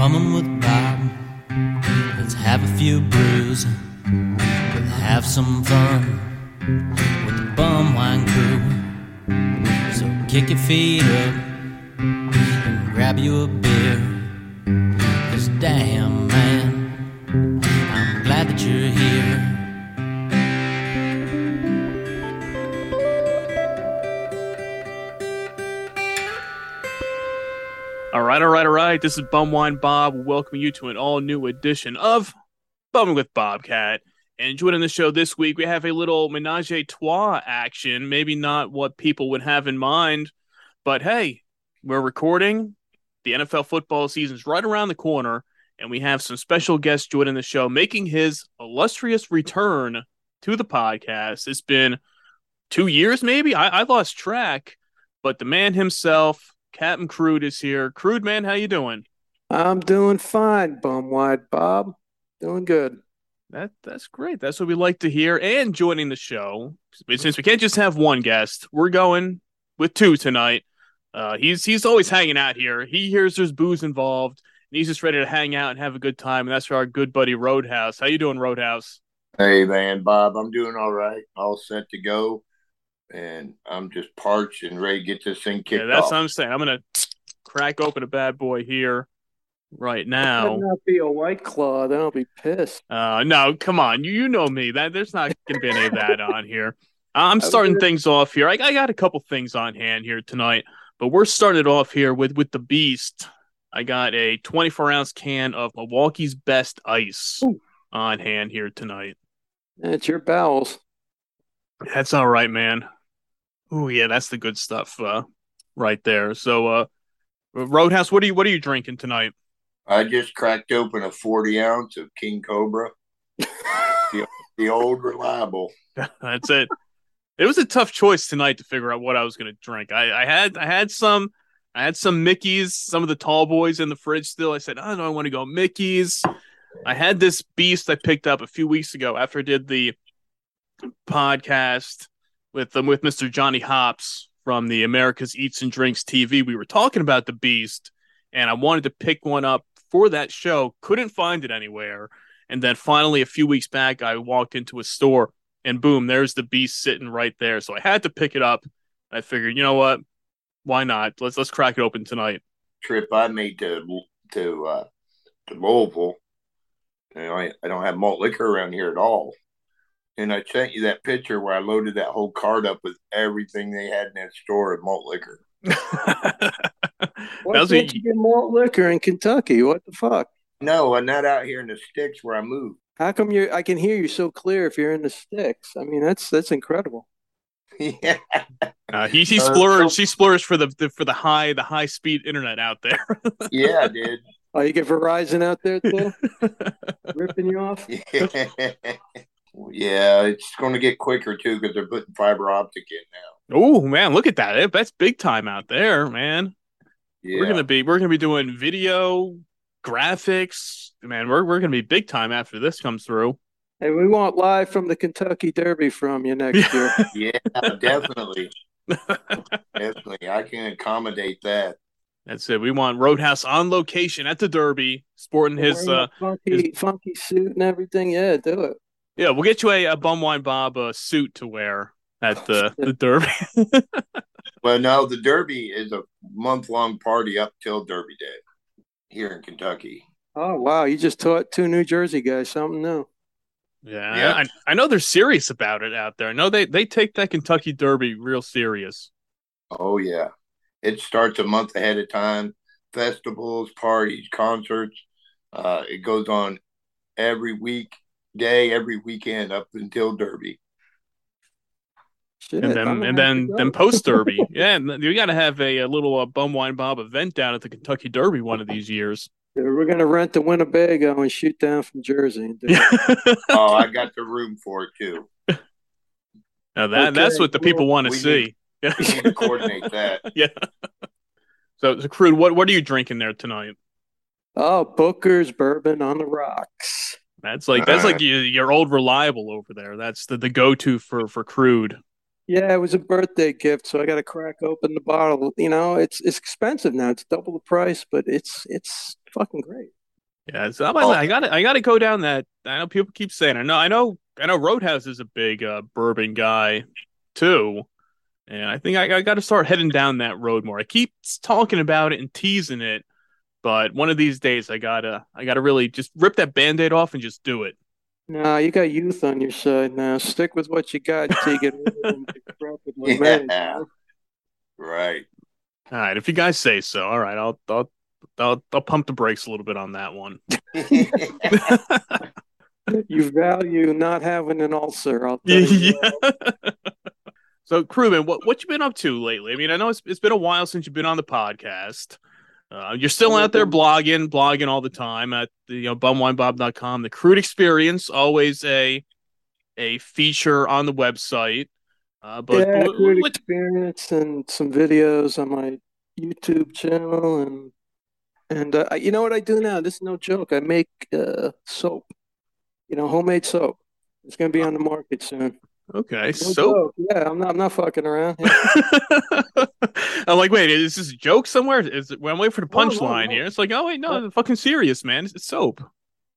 bumming with Bob. Let's have a few brews. We'll have some fun with the bum wine crew. So kick your feet up and grab you a beer. Cause damn, man, I'm glad that you're here. Right, all right, all right. This is Bumwine Bob welcoming you to an all new edition of Bumming with Bobcat. And joining the show this week, we have a little menage a trois action. Maybe not what people would have in mind, but hey, we're recording. The NFL football season's right around the corner, and we have some special guests joining the show, making his illustrious return to the podcast. It's been two years, maybe. I, I lost track, but the man himself, Captain KRÜDE, is here. KRÜDE man, how you doing? I'm doing fine, Bum Wine Bob. Doing good. That that's great. That's what we like to hear. And joining the show, since we can't just have one guest, we're going with two tonight. Uh, he's he's always hanging out here. He hears there's booze involved, and he's just ready to hang out and have a good time. And that's for our good buddy Roadhouse. How you doing, Roadhouse? Hey man, Bob, I'm doing all right. All set to go, and I'm just parched and ready to get this thing kicked Yeah, that's off. what I'm saying. I'm gonna crack open a bad boy here right Better now. not be a white claw, then I'll be pissed. Uh, no, come on, you you know me. That there's not gonna be any of that on here. I'm starting gonna- things off here. I, I got a couple things on hand here tonight, but we're starting off here with with the Beast. I got a 24 ounce can of Milwaukee's Best Ice Ooh. on hand here tonight. It's your bowels. That's all right, man. Oh yeah, that's the good stuff uh, right there. So, uh, Roadhouse, what are you what are you drinking tonight? I just cracked open a 40 ounce of King Cobra, the, the old reliable. That's it. It was a tough choice tonight to figure out what I was going to drink. I, I had I had some I had some Mickey's, some of the tall boys in the fridge still. I said, I oh, no, I want to go Mickey's. I had this beast I picked up a few weeks ago after I did the podcast with them with Mr. Johnny Hops from the America's Eats and Drinks TV. We were talking about the beast, and I wanted to pick one up for that show. Couldn't find it anywhere. And then finally, a few weeks back, I walked into a store and boom, there's the beast sitting right there. So I had to pick it up. I figured, you know what? Why not? Let's let's crack it open tonight. Trip I made to to uh, to Louisville. You know, I, I don't have malt liquor around here at all. And I sent you that picture where I loaded that whole cart up with everything they had in that store of malt liquor. Why That can't a- you get malt liquor in Kentucky? What the fuck? No, I'm not out here in the sticks where I moved. How come you I can hear you so clear if you're in the sticks? I mean, that's that's incredible. yeah. Uh, he he Uh, splurged. so- He splurged for the, the for the high the high speed internet out there. Yeah, dude. Oh, you get Verizon out there too? Ripping you off? yeah, it's going to get quicker too because they're putting fiber optic in now. oh man, look at that! That's big time out there, man. Yeah, We're gonna be we're gonna be doing video graphics. Man, we're we're gonna be big time after this comes through. And we want live from the Kentucky Derby from you next year. yeah, definitely, definitely. I can accommodate that. That's it. We want Roadhouse on location at the Derby, sporting his. Uh a funky, funky suit and everything. Yeah, do it. Yeah, we'll get you a, a Bumwine Bob uh, suit to wear at the the Derby. Well, no, the Derby is a month long party up till Derby Day here in Kentucky. Oh wow, you just taught two New Jersey guys something new. yeah, Yeah. I, I know they're serious about it out there. I know they they take that Kentucky Derby real serious. Oh yeah, it starts a month ahead of time. Festivals, parties, concerts. Uh, it goes on every week, day, every weekend up until Derby. Shit, and then and then then post Derby. yeah, and you got to have a, a little uh, Bumwine Bob event down at the Kentucky Derby one of these years. Yeah, We're gonna rent the Winnebago and shoot down from Jersey. And do it. Oh, I got the room for it too. now that that's what the people well, want to we see. We need to coordinate that. yeah. So, so KRÜDE, what what are you drinking there tonight? Oh, Booker's bourbon on the rocks. That's like that's like Alright. your, your old reliable over there. That's the, the go to for for KRÜDE. Yeah, it was a birthday gift, so I got to crack open the bottle. You know, it's it's expensive now. It's double the price, but it's it's fucking great. Yeah, so I, I got to I got to go down that. I know people keep saying. I know I know I know Roadhouse is a big uh, bourbon guy too, and I think I, I got to start heading down that road more. I keep talking about it and teasing it, but one of these days I gotta I gotta really just rip that band-aid off and just do it. No, you got youth on your side now. Stick with what you got until you get rapidly. Yeah. Right. All right, if you guys say so. All right, I'll I'll I'll, I'll pump the brakes a little bit on that one. you value not having an ulcer. I'll tell you yeah. so, Crewman, what what you been up to lately? I mean, I know it's it's been a while since you've been on the podcast. Uh, you're still out there blogging, blogging all the time at the you know bumwinebob.com. The KRÜDE experience always a a feature on the website. Uh, but yeah, what- good what- experience and some videos on my YouTube channel and and uh, you know what I do now? This is no joke. I make uh, soap. You know, homemade soap. It's gonna be on the market soon. Okay, No so joke. Yeah, I'm not. I'm not fucking around. Yeah. I'm like, wait, is this a joke somewhere? Is it? Well, I'm waiting for the no, punchline no. here. It's like, oh wait, no, it's fucking serious, man. It's, it's soap.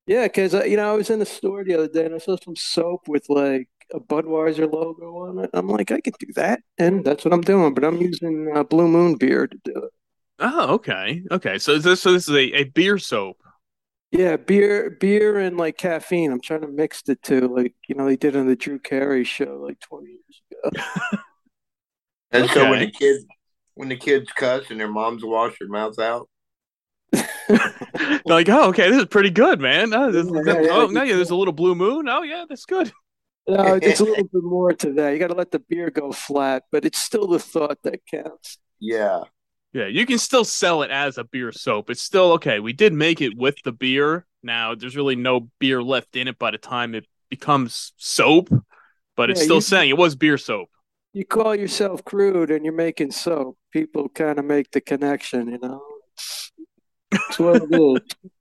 Yeah, because you know I was in the store the other day and I saw some soap with like a Budweiser logo on it. I'm like, I could do that, and that's what I'm doing. But I'm using uh, Blue Moon beer to do it. Oh, okay, okay. So is this so this is a, a beer soap. Yeah, beer, beer, and like caffeine. I'm trying to mix the two, like you know they did on the Drew Carey show like 20 years ago. And so when the kids when the kids cuss and their moms wash their mouths out. They're like, oh, okay, this is pretty good, man. Oh, this, Yeah, yeah, yeah. oh, no, yeah, there's a little blue moon. Oh, yeah, that's good. No, it's a little bit more to that. You got to let the beer go flat, but it's still the thought that counts. Yeah. Yeah, you can still sell it as a beer soap. It's still okay. We did make it with the beer. Now there's really no beer left in it by the time it becomes soap, but it's still you- saying it was beer soap. You call yourself crude and you're making soap. People kind of make the connection, you know. It's what it is.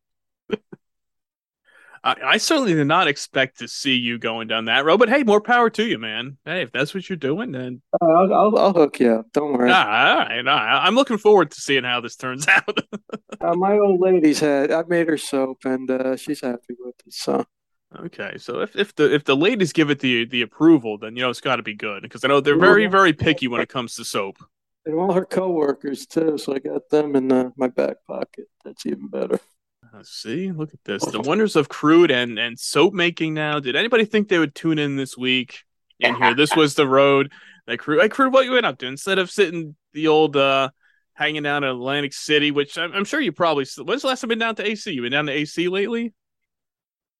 I, I certainly did not expect to see you going down that road, but hey, more power to you, man. Hey, if that's what you're doing, then I'll, I'll, I'll hook you up. Don't worry. all right, all right. I'm looking forward to seeing how this turns out. Uh, my old lady's had. I made her soap, and uh, she's happy with it. So Okay, so if, if the if the ladies give it the the approval, then you know it's got to be good because I know they're very very picky when it comes to soap. and all her coworkers too. So I got them in uh, my back pocket. That's even better. See, look at this, the wonders of KRÜDE and and soap making. Now, did anybody think they would tune in this week and hear this was the road that KRÜDE? Hey, KRÜDE, what you went up to instead of sitting the old uh hanging out in Atlantic City, which I'm, I'm sure you probably. When's the last time been down to AC? You been down to AC lately?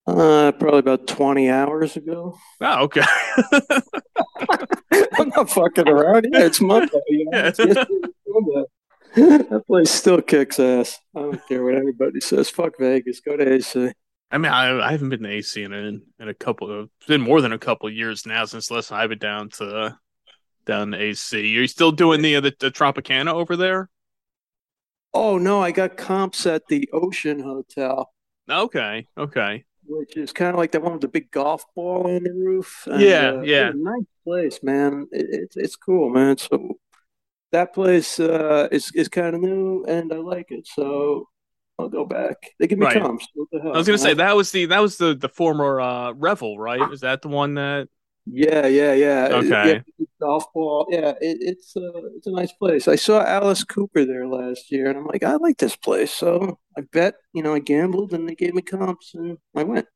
Uh, probably about twenty hours ago. Oh, okay. I'm not fucking around. Yeah, it's Monday. You know? Yeah. It's- it's Monday. that place still kicks ass. I don't care what anybody says. Fuck Vegas. Go to AC. I mean, I, I haven't been to AC in, in in a couple. Of, it's been more than a couple of years now since last I've been down to uh, down to AC. Are you still doing the, the the Tropicana over there? Oh no, I got comps at the Ocean Hotel, Okay, okay. which is kind of like that one with the big golf ball on the roof. And, Yeah, uh, yeah. nice place, man. It, it's it's cool, man. So that place uh, is is kind of new, and I like it. So I'll go back. They give me Right. comps. What the hell? I was gonna say that was the that was the the former uh, Revel, right? Is that the one that? Yeah, yeah, yeah. Okay. Yeah, golf ball. Yeah, it, it's uh, it's a nice place. I saw Alice Cooper there last year, and I'm like, I like this place. So I bet, you know, I gambled, and they gave me comps, and I went.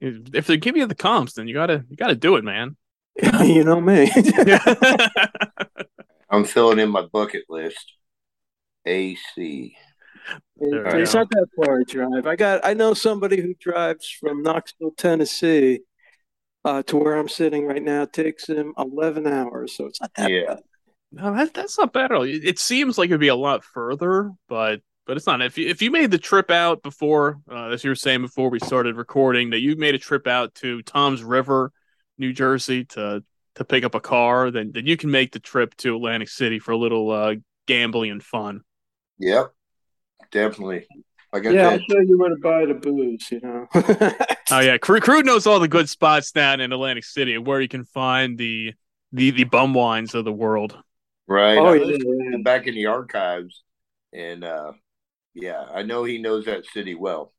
If they give you the comps, then you gotta you gotta do it, man. you know me. I'm filling in my bucket list. AC. It- it's not that far a drive. I got. I know somebody who drives from Knoxville, Tennessee, uh, to where I'm sitting right now. It takes him 11 hours, so it's not that Yeah. bad. No, that, that's not bad at all. It, it seems like it'd be a lot further, but but it's not. If you, if you made the trip out before, uh, as you were saying before we started recording, that you made a trip out to Toms River, New Jersey, to to pick up a car, then then you can make the trip to Atlantic City for a little uh, gambling and fun. Yep. Definitely. Like I Yeah, I'll said, show you where to buy the booze. You know. Oh yeah, Crew, Crew knows all the good spots down in Atlantic City where you can find the the the bum wines of the world. Right. Oh, I yeah, yeah. back in the archives, and uh, yeah, I know he knows that city well.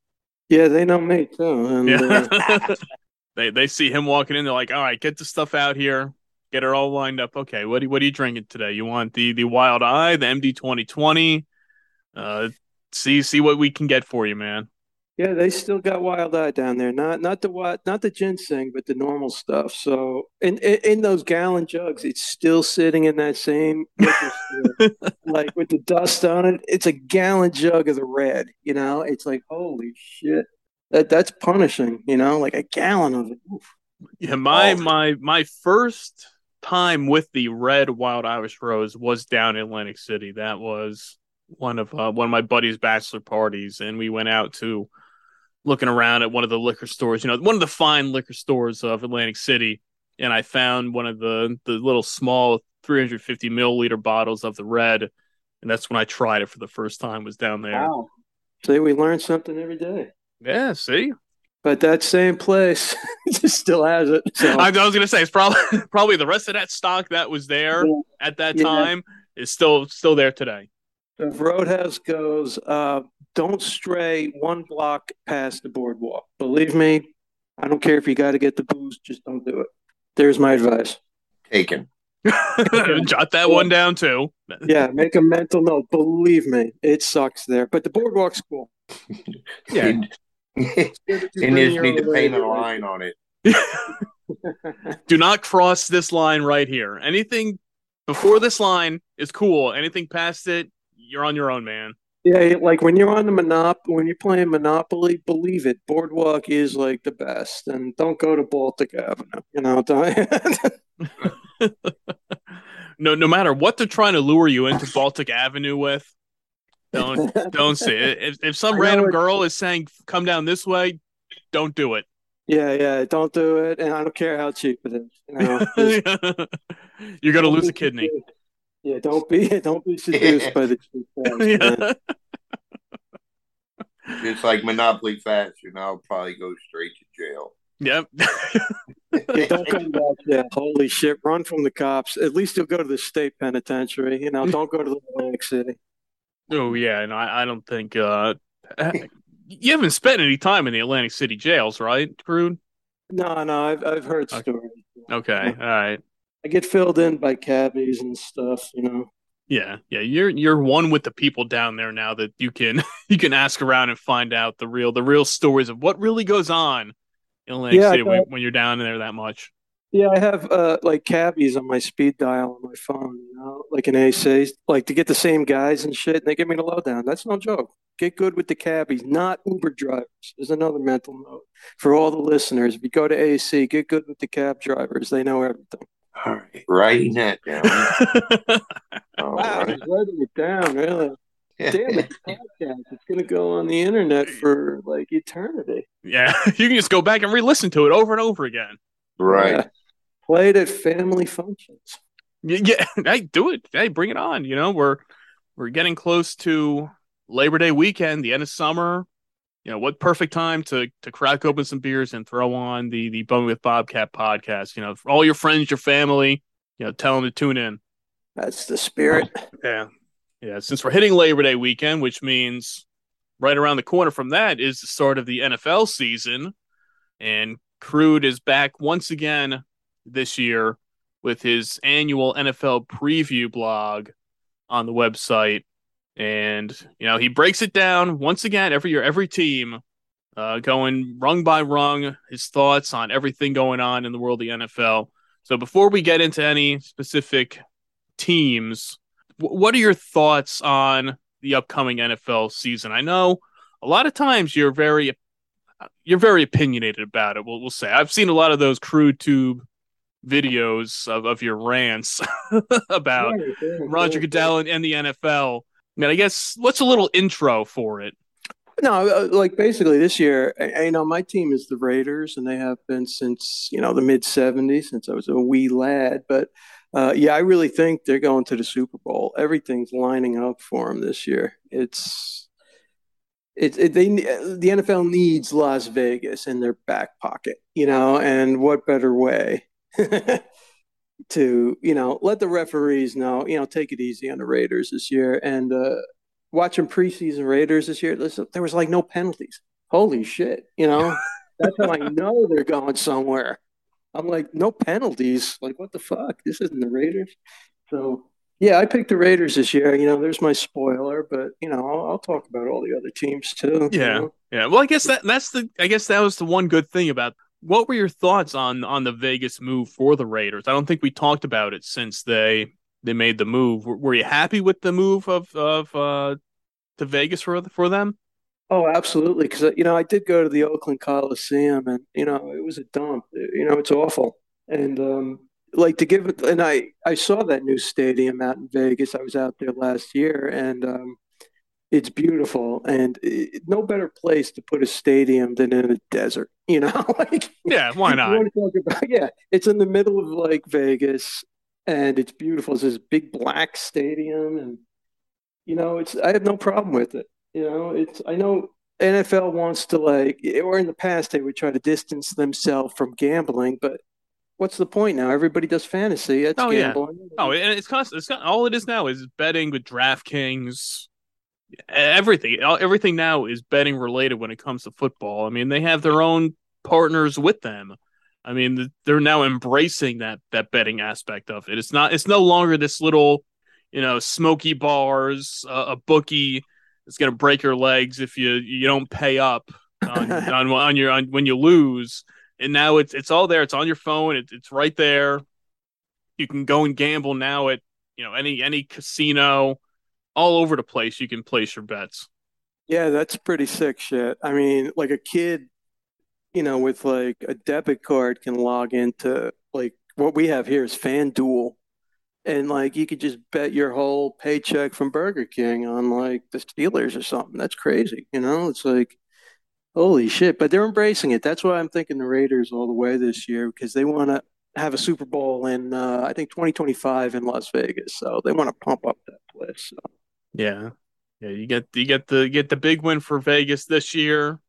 Yeah, they know me too. And uh, Yeah. they they see him walking in, they're like, all right, get the stuff out here. Get it all lined up. Okay, what do what are you drinking today? You want the the wild eye, the MD twenty twenty? Uh see see what we can get for you, man. yeah, they still got wild eye down there. Not not the what, not the ginseng, but the normal stuff. So in in, in those gallon jugs, it's still sitting in that same like with the dust on it. It's a gallon jug of the red. You know, it's like holy shit. That that's punishing. You know, like a gallon of it. Oof. Yeah, my Oh. my my first time with the red wild Irish rose was down in Atlantic City. That was one of uh, one of my buddy's bachelor parties, and we went out to looking around at one of the liquor stores. You know, one of the fine liquor stores of Atlantic City, and I found one of the the little small 350 milliliter bottles of the red, and that's when I tried it for the first time. Was down there. Wow. See, we learn something every day. Yeah, see, But that same place just still has it. So I, I was gonna say it's probably probably the rest of that stock that was there Yeah. at that Yeah. time is still still there today. if Roadhouse goes, uh, don't stray one block past the boardwalk. Believe me, I don't care if you got to get the booze, just don't do it. There's my advice. Taken. Jot that one down too. Yeah, make a mental note. Believe me, it sucks there, but the boardwalk's cool. Yeah. And It's good that you you just need to paint a line on it. Do not cross this line right here. Anything before this line is cool. Anything past it, you're on your own, man. Yeah, like when you're on the Monop, when you're playing Monopoly, believe it, Boardwalk is like the best. And don't go to Baltic Avenue. You know, don't- No, no matter what they're trying to lure you into Baltic Avenue with, don't don't say it. If, if some random girl is saying come down this way, don't do it. yeah, yeah, don't do it. And I don't care how cheap it is. You know, You're gonna lose a kidney. seduced. Yeah, don't be don't be seduced by the cheap price. Yeah. It's like Monopoly Fast, and I'll probably go straight to jail. Yep. Yeah, don't come back there. Holy shit, run from the cops. At least you'll go to the state penitentiary. You know, don't go to the Atlantic City. Oh yeah, and I, I don't think uh you haven't spent any time in the Atlantic City jails, right, KRÜDE? No, no, I've I've heard Okay. stories. Okay, all right. I get filled in by cabbies and stuff, you know. Yeah, yeah, you're you're one with the people down there now that you can you can ask around and find out the real the real stories of what really goes on in Atlantic Yeah, City when, when you're down there that much. Yeah, I have uh like cabbies on my speed dial on my phone, you know, like an AC, like to get the same guys and shit, and they give me the lowdown. That's no joke. Get good with the cabbies, not Uber drivers. There's another mental note for all the listeners. If you go to AC, get good with the cab drivers. They know everything. All right, writing that down. Wow, right. writing it down, really. Damn it, podcast. It's gonna go on the internet for like eternity. yeah, you can just go back and re-listen to it over and over again. right. Yeah. Played at family functions. Yeah, hey, do it. Hey, bring it on. You know, we're we're getting close to Labor Day weekend, the end of summer. You know, what perfect time to to crack open some beers and throw on the the Bum with Bobcat podcast. You know, for all your friends, your family. You know, tell them to tune in. That's the spirit. Yeah, yeah. Since we're hitting Labor Day weekend, which means right around the corner from that is the start of the NFL season, and KRÜDE is back once again this year with his annual NFL preview blog on the website. And, you know, he breaks it down once again every year, every team, uh, going rung by rung, his thoughts on everything going on in the world of the NFL. So before we get into any specific teams, w- what are your thoughts on the upcoming NFL season? I know a lot of times you're very you're very opinionated about it. We'll, we'll say I've seen a lot of those KRÜDE tube videos of, of your rants about Right, right, Roger right. Goodell and, and the NFL. And I guess what's a little intro for it? No, uh, like basically this year, I, I- you know, my team is the Raiders, and they have been since you know the mid '70s, since I was a wee lad. But uh, yeah, I really think they're going to the Super Bowl. Everything's lining up for them this year. It's it, it they the NFL needs Las Vegas in their back pocket, you know, and what better way? to you know let the referees know you know take it easy on the Raiders this year and uh, watching preseason Raiders this year. There was like no penalties. Holy shit! You know that's how I know they're going somewhere. I'm like no penalties. Like what the fuck? This isn't the Raiders. So yeah, I picked the Raiders this year. You know, there's my spoiler, but you know, I'll, I'll talk about all the other teams too. Yeah, you know? yeah. Well, I guess that that's the I guess that was the one good thing about. What were your thoughts on on the Vegas move for the Raiders? I don't think we talked about it since they they made the move. Were, were you happy with the move of of uh to Vegas for for them? Oh, absolutely. Because you know, I did go to the Oakland Coliseum, and you know, it was a dump. You know, it's awful. And um, like to give it and i i saw that new stadium out in vegas i was out there last year and um, it's beautiful and it, no better place to put a stadium than in a desert you know like yeah why not about, yeah it's in the middle of like vegas and it's beautiful it's this big black stadium and you know it's i have no problem with it you know it's i know nfl wants to like or in the past they would try to distance themselves from gambling but what's the point now? Everybody does fantasy. It's oh, gambling. Yeah. Oh, and it's constant. It's all it is now is betting with DraftKings. Everything, everything now is betting related when it comes to football. I mean, they have their own partners with them. I mean, they're now embracing that that betting aspect of it. It's not. It's no longer this little, you know, smoky bars, uh, a bookie is going to break your legs if you you don't pay up on on, on your on when you lose and now it's it's all there. It's on your phone. It, it's right there. You can go and gamble now at you know any any casino all over the place. You can place your bets. Yeah, that's pretty sick shit. I mean, like a kid, you know, with like a debit card can log into like what we have here is FanDuel. And like you could just bet your whole paycheck from Burger King on like the Steelers or something. That's crazy. You know, it's like Holy shit! But they're embracing it. That's why I'm thinking the Raiders all the way this year because they want to have a Super Bowl in uh, I think 2025 in Las Vegas. So they want to pump up that place. So. Yeah, yeah. You get you get the get the big win for Vegas this year,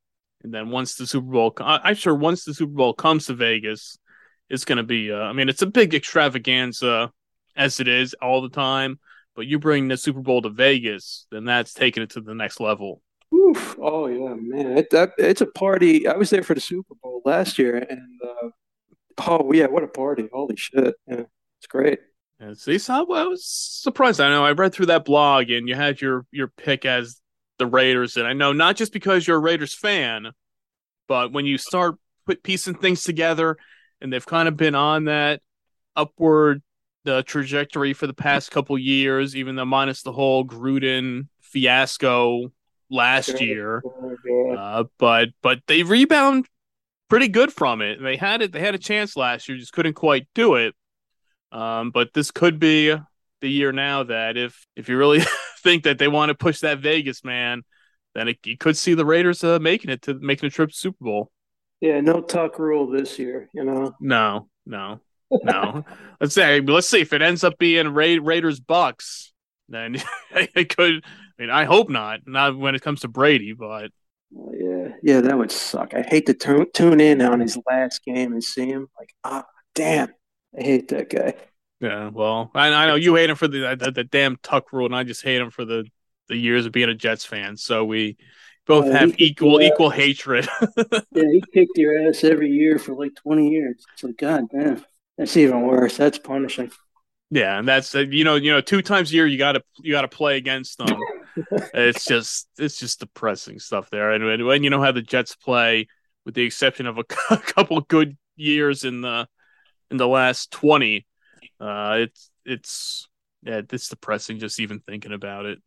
and then once the Super Bowl, I'm sure once the Super Bowl comes to Vegas, it's going to be. Uh, I mean, it's a big extravaganza as it is all the time. But you bring the Super Bowl to Vegas, then that's taking it to the next level. Oof. Oh yeah, man. It, that, it's a party. I was there for the Super Bowl last year, and uh, oh yeah, what a party! Holy shit, yeah, it's great. Yeah, see, so I was surprised. I know I read through that blog, and you had your your pick as the Raiders, and I know not just because you're a Raiders fan, but when you start put piecing things together, and they've kind of been on that upward the trajectory for the past couple years, even though minus the whole Gruden fiasco last year, uh, but but they rebound pretty good from it. They had it. They had a chance last year, just couldn't quite do it. Um, but this could be the year now that if if you really think that they want to push that Vegas man, then it, you could see the Raiders uh, making it to making a trip to Super Bowl. Yeah, no tuck rule this year. You know. No, no, no. let's say let's see if it ends up being Ra- Raiders Bucks, then it could I mean, I hope not. Not when it comes to Brady, but yeah, yeah, that would suck. I hate to tune tune in on his last game and see him like, ah, damn, I hate that guy. Yeah, well, I, I know you hate him for the, the, the damn tuck rule, and I just hate him for the the years of being a Jets fan. So we both uh, have equal equal hatred. yeah, he kicked your ass every year for like twenty years. So god damn, that's even worse. That's punishing. Yeah, and that's uh, you know you know two times a year you got to you got to play against them. it's just it's just depressing stuff there. And when you know how the Jets play, with the exception of a couple good years in the in the last twenty, uh, it's it's yeah, it's depressing just even thinking about it.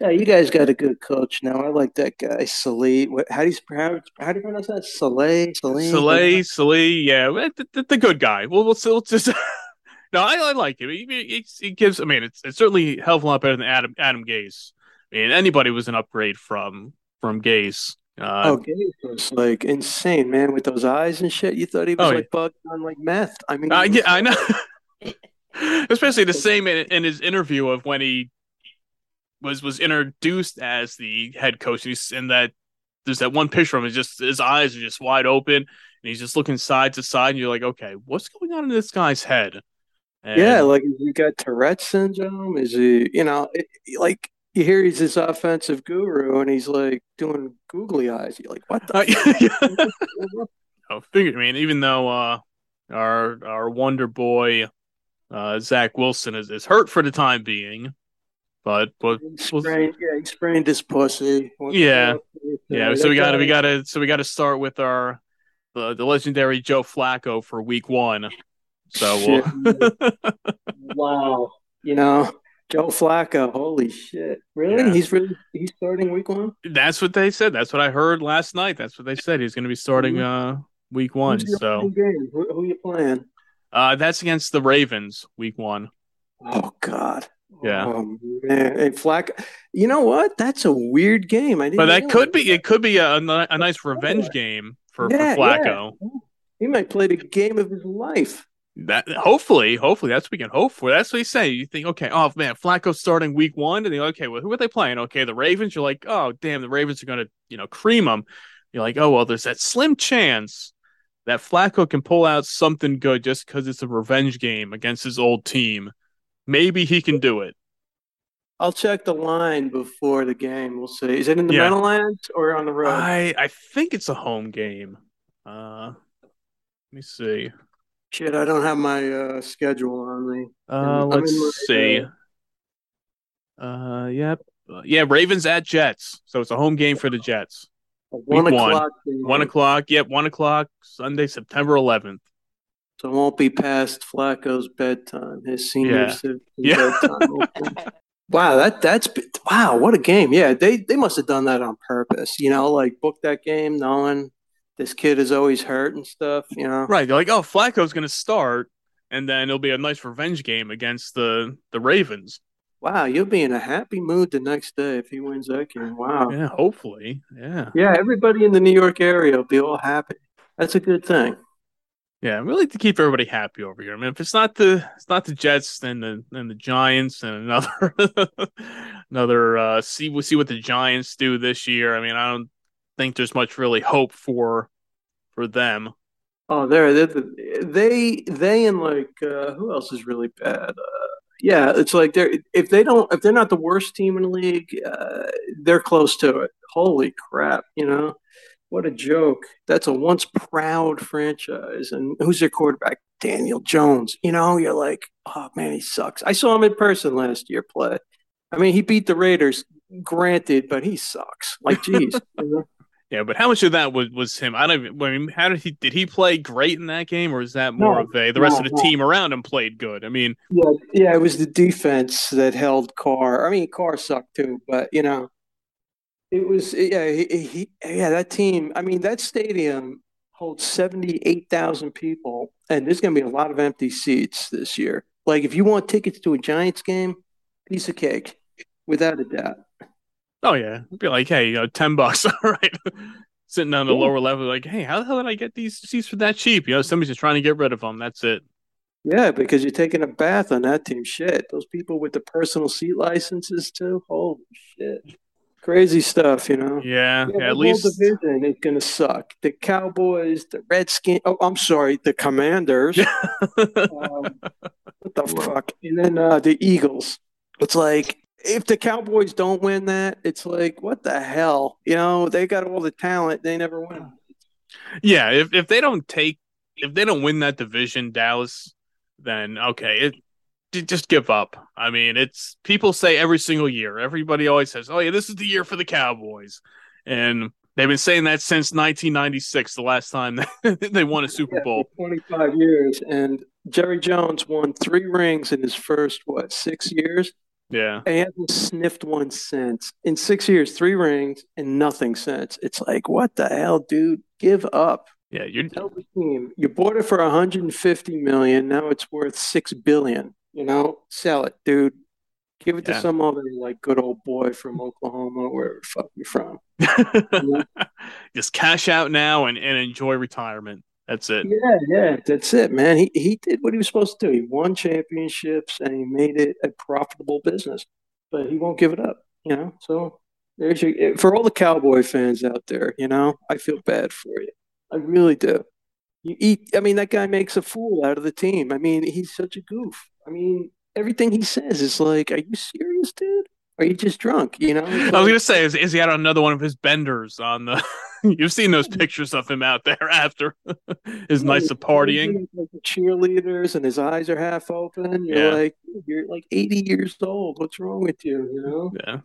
Yeah, you guys got a good coach now. I like that guy, Saleh. How do you how, how do you pronounce that? Saleh, Saleh, Saleh. Yeah, the, the, the good guy. Well, we'll, we'll just no, I, I like him. He, he, he, gives. I mean, it's it's certainly a hell of a lot better than Adam Adam Gase. I mean, anybody was an upgrade from from Gase. Uh, oh, Gase was like insane, man, with those eyes and shit. You thought he was oh, like yeah. bugged on like meth. I mean, uh, yeah, I know. Especially the same in, in, his interview of when he was was introduced as the head coach, and, and that there's that one picture of him. Just his eyes are just wide open, and he's just looking side to side. And you're like, okay, what's going on in this guy's head? And Yeah, like you got Tourette syndrome. Is he, you know, it, like you hear he's this offensive guru and he's like doing googly eyes. You're like, what the uh, fuck? yeah. I figured. I mean, even though uh, our our Wonder Boy uh, Zach Wilson is, is hurt for the time being, but but He sprained, yeah, he sprained his pussy. Yeah. yeah. So we got to we got. got to so we got to start with our the, the legendary Joe Flacco for Week One. So we'll, Wow. You know, Joe Flacco. Holy shit! Really? Yeah. He's really he's starting week one. that's what they said. That's what I heard last night. That's what they said. He's going to be starting uh, Week One. So game? Who, who you playing? uh, that's against the Ravens. Week One. Oh God. Yeah. Oh man, hey Flacco. You know what? That's a weird game. I didn't. But that could be it. Could be a, a, a nice revenge game for, Yeah, for Flacco. yeah. He might play the game of his life. That hopefully, hopefully that's what we can hope for. That's what you say. You think, okay, oh man, Flacco's starting week one, and you're like, okay, well, who are they playing? Okay, the Ravens. You're like, oh damn, the Ravens are gonna, you know, cream them. You're like, oh well, there's that slim chance that Flacco can pull out something good just because it's a revenge game against his old team. Maybe he can do it. I'll check the line before the game. We'll see. Is it in the Yeah. Meadowlands or on the road? I I think it's a home game. Uh, let me see. Shit, I don't have my uh, schedule on me. Uh, I'm let's my, see. Uh, yep. Uh, yeah, Ravens at Jets. So it's a home game for the Jets. One Week one. o'clock. game. One o'clock. Yep, one o'clock Sunday, September 11th. So it won't be past Flacco's bedtime. His senior Yeah. Yeah. bedtime. wow, that that's wow, what a game. Yeah, they they must have done that on purpose. You know, like book that game knowing this kid is always hurt and stuff. You know, Right. They're like, oh, Flacco's going to start, and then it'll be a nice revenge game against the the Ravens. wow, you'll be in a happy mood the next day if he wins that game. Wow. Yeah, hopefully. Yeah. Yeah, everybody in the New York area will be all happy. That's a good thing. Yeah, we like to keep everybody happy over here. I mean, if it's not the it's not the Jets, then the then the Giants and another another uh see we'll see what the Giants do this year. I mean, I don't think there's much really hope for for them. Oh, they're, they're they they and like uh, who else is really bad? Uh, yeah, it's like they're if they don't if they're not the worst team in the league, uh, they're close to it. Holy crap! You know what a joke. That's a once proud franchise, and who's their quarterback? Daniel Jones. You know, you're like, oh man, he sucks. I saw him in person last year play. I mean, he beat the Raiders, granted, but he sucks. Like, geez. you know? Yeah, but how much of that was was him? I don't. even- I mean, how did he did he play great in that game, or is that more No, of a the rest no, of the no. team around him played good? I mean, Yeah, yeah, it was the defense that held Carr. I mean, Carr sucked too, but you know, it was yeah, he, he yeah, that team. I mean, that stadium holds 78,000 people and there's going to be a lot of empty seats this year. Like if you want tickets to a Giants game, piece of cake without a doubt. Oh yeah, It'd be like, hey, you know, ten bucks, all right. Sitting on the Yeah. lower level, like, hey, how the hell did I get these seats for that cheap? You know, somebody's just trying to get rid of them. That's it. Yeah, because you're taking a bath on that team. Shit, those people with the personal seat licenses too. Holy shit, crazy stuff, you know. Yeah, Yeah, yeah, the at least. division is going to suck. The Cowboys, the Redskins. Oh, I'm sorry, the Commanders. um, what the fuck? And then uh, the Eagles. It's like if the Cowboys don't win that, it's like what the hell? You know, they got all the talent, they never win. yeah, if if they don't take, if they don't win that division, Dallas, then okay, it just give up. I mean, it's people say every single year. Everybody always says, "Oh yeah, this is the year for the Cowboys," and they've been saying that since 1996, the last time they won a Super Yeah, Bowl. 25 years, and Jerry Jones won three rings in his first what six years, Yeah, and he hasn't sniffed one since. In six years, three rings and nothing since. It's like what the hell, dude? Give up. yeah, you're Tell the team you bought it for 150 million. Now it's worth six billion. You know, sell it, dude. Give it to some other like good old boy from Oklahoma, wherever the fuck you're from. just cash out now and, and enjoy retirement. That's it. Yeah, yeah, that's it, man. He he did what he was supposed to do. He won championships and he made it a profitable business, but he won't give it up. You know, so there's your eh, for all the Cowboy fans out there. You know, I feel bad for you. I really do. You eat. I mean, that guy makes a fool out of the team. I mean, he's such a goof. I mean, everything he says is like, "Are you serious, dude? Are you just drunk?" You know. I was gonna say, is, is he out on another one of his benders on the? You've seen those pictures of him out there after his nights of partying. Like cheerleaders, and his eyes are half open. You're Yeah. like, you're like 80 years old. What's wrong with you? You know. Yeah,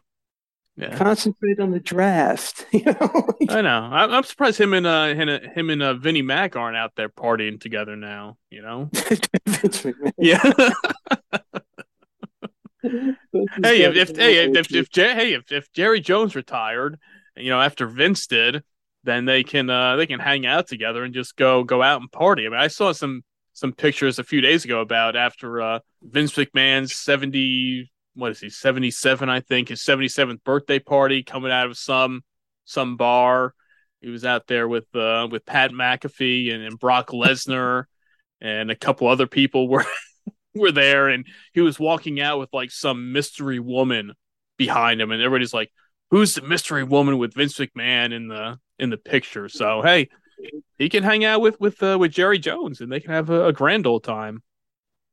yeah. Concentrate on the draft. You know. I know. I'm, I'm surprised him and uh him, and- him and uh, Vinnie Mac aren't out there partying together now. You know. Yeah. Hey, if, if hey if if, if hey if, if Jerry Jones retired, you know, after Vince did, then they can uh they can hang out together and just go go out and party. I mean, I saw some some pictures a few days ago about after uh Vince McMahon's 70 what is he 77 I think his 77th birthday party coming out of some some bar. He was out there with uh with Pat McAfee and, and Brock Lesnar and a couple other people were were there and he was walking out with like some mystery woman behind him and everybody's like who's the mystery woman with Vince McMahon in the in the picture so hey he can hang out with with uh, with Jerry Jones and they can have a, a grand old time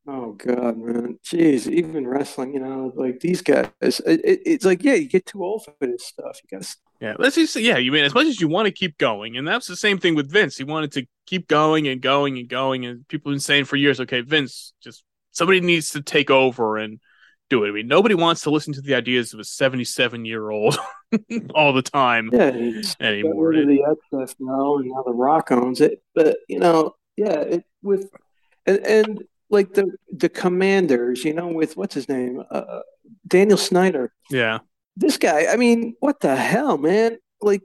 Oh God, man! Jeez, even wrestling, you know, like these guys, it, it, it's like, yeah, you get too old for this stuff. You gotta, yeah let's just yeah you mean as much as you want to keep going and that's the same thing with Vince he wanted to keep going and going and going and people have been saying for years okay Vince just somebody needs to take over and do it I mean nobody wants to listen to the ideas of a 77 year old all the time yeah, anymore rid the XFL now, and now the Rock owns it. But you know, yeah, it with and and like the the Commanders, you know, with what's his name, uh, Daniel Snyder. yeah This guy, I mean, what the hell, man? Like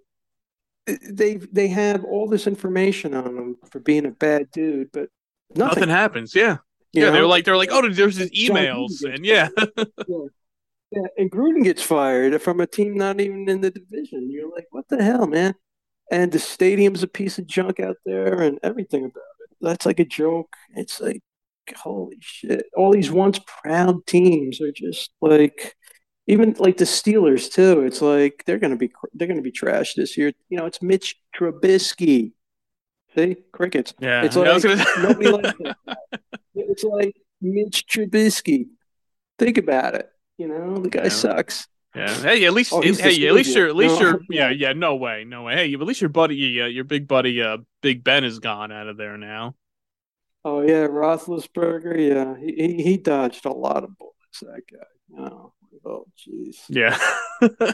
they they have all this information on him for being a bad dude, but nothing. nothing happens yeah you yeah, know? they were like they're like, oh, there's his emails, and yeah, Yeah, and Gruden gets fired from a team not even in the division. You're like, what the hell, man? And the stadium's a piece of junk out there, and everything about it. That's like a joke. It's like, holy shit! All these once proud teams are just like, even like the Steelers too. It's like they're gonna be they're gonna be trashed this year. You know, it's Mitch Trubisky. See, crickets. yeah. It's like gonna- nobody likes it. It's like Mitch Trubisky. Think about it. You know, the guy Yeah. sucks. Yeah. Hey, at least Oh, he's hey, at least savior. your at least No. your yeah yeah no way no way. Hey, at least your buddy uh, your big buddy uh Big Ben is gone out of there now. Oh yeah, Roethlisberger. Yeah, he he, he dodged a lot of bullets. That guy. Oh, oh, jeez. Yeah.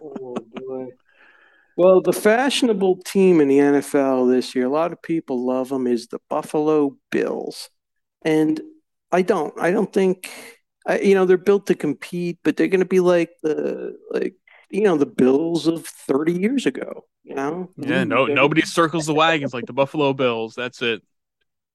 Oh boy. Well, the fashionable team in the NFL this year, a lot of people love them, is the Buffalo Bills, and I don't. I don't think. I, you know, they're built to compete, but they're going to be like the like you know the Bills of thirty years ago. You know. yeah. No. They're- Nobody circles the wagons like the Buffalo Bills. That's it.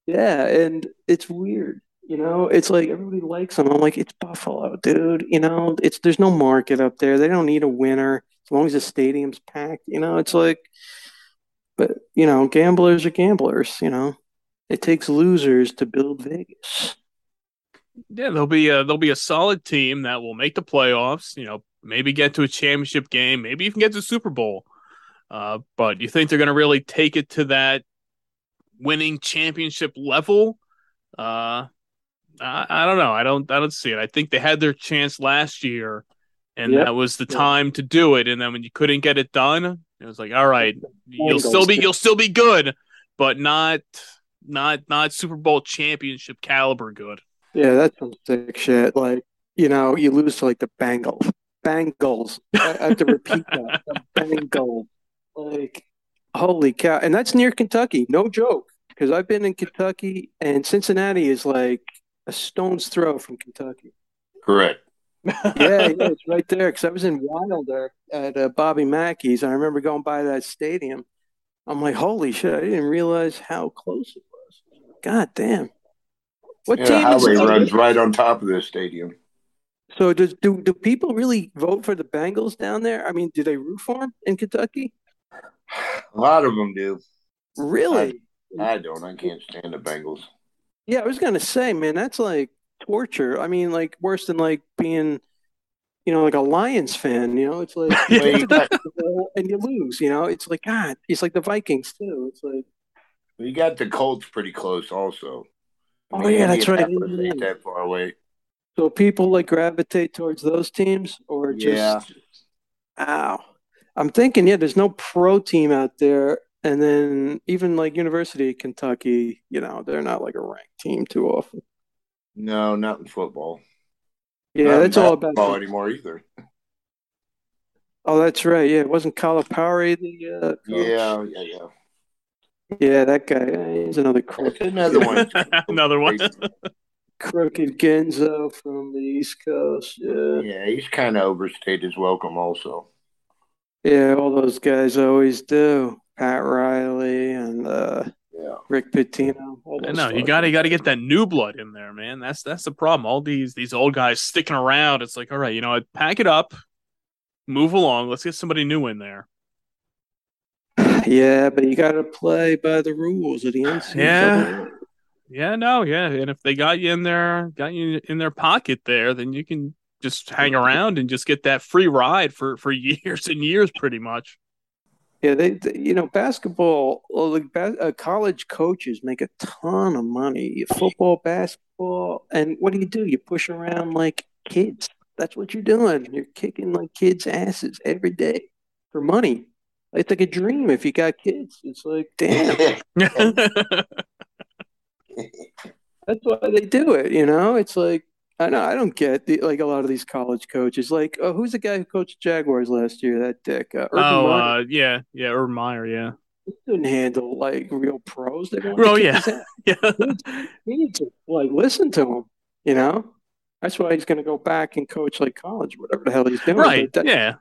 Yeah, and it's weird. You know, it's like everybody likes them. I'm like, it's Buffalo, dude. You know, it's there's no market up there. They don't need a winner as long as the stadium's packed. You know, it's like, but you know, gamblers are gamblers. You know, it takes losers to build Vegas. Yeah, there'll be a there'll be a solid team that will make the playoffs. You know, maybe get to a championship game, maybe even get to the Super Bowl. Uh, but you think they're going to really take it to that winning championship level? Uh, I, I don't know. I don't. I don't see it. I think they had their chance last year, and Yep. that was the time to do it. And then when you couldn't get it done, it was like, all right, you'll still be you'll still be good, but not not not Super Bowl championship caliber good. Yeah, that's some sick shit. Like, you know, you lose to like the Bengals. Bengals. I I have to repeat that. The Bengals. Like, holy cow. And that's near Kentucky. No joke. Because I've been in Kentucky and Cincinnati is like a stone's throw from Kentucky. Correct. Yeah, yeah, it's right there. Because I was in Wilder at uh, Bobby Mackey's. And I remember going by that stadium. I'm like, holy shit. I didn't realize how close it was. God damn. What Yeah, team is highway it? runs right on top of this stadium. So does do do people really vote for the Bengals down there? I mean, do they root for them in Kentucky? A lot of them do. Really? I don't. I can't stand the Bengals. Yeah, I was gonna say, man, that's like torture. I mean, like worse than like being, you know, like a Lions fan. You know, it's like you Yeah. get to the Super Bowl and you lose. You know, it's like God. It's like the Vikings too. It's like You got the Colts pretty close, also. I Oh, mean, yeah, that's right. Ain't that far away? So people like gravitate towards those teams, or just Yeah. ow. I'm thinking, yeah, there's no pro team out there, and then even like University of Kentucky, you know, they're not like a ranked team too often. No, not in football. Yeah, Not that's all about. basketball anymore either. Oh, that's right. Yeah, it wasn't Calipari the uh, coach? Yeah, yeah, yeah. Yeah, that guy. yeah, He's another That's crooked, another one. Another one. crooked Genzo from the East Coast. Yeah, Yeah, he's kind of overstayed his welcome, also. yeah, all those guys always do. Pat Riley and uh, Yeah. Rick Pitino. all I know you got to got to get that new blood in there, man. That's that's the problem. All these these old guys sticking around. It's like, all right, you know, pack it up, move along. Let's get somebody new in there. Yeah, but you got to play by the rules of the NCAA. Yeah. Yeah, no, yeah. And if they got you in there, got you in their pocket there, then you can just hang around and just get that free ride for for years and years, pretty much. Yeah, they, they- you know, basketball, ba- uh, college coaches make a ton of money. Football, basketball, and what do you do? You push around like kids. That's what you're doing. You're kicking like kids' asses every day for money. It's like a dream if you got kids. It's like, damn, that's why they do it. You know, it's like I know I don't get the, like a lot of these college coaches. Like, oh, who's the guy who coached Jaguars last year? That dick. Uh, Urban oh, Meyer. uh, yeah, yeah, Urban Meyer, yeah, He couldn't handle like real pros. They want Oh, yeah. yeah. He needs to like listen to him. You know, that's why he's going to go back and coach like college, whatever the hell he's doing. right, that- yeah,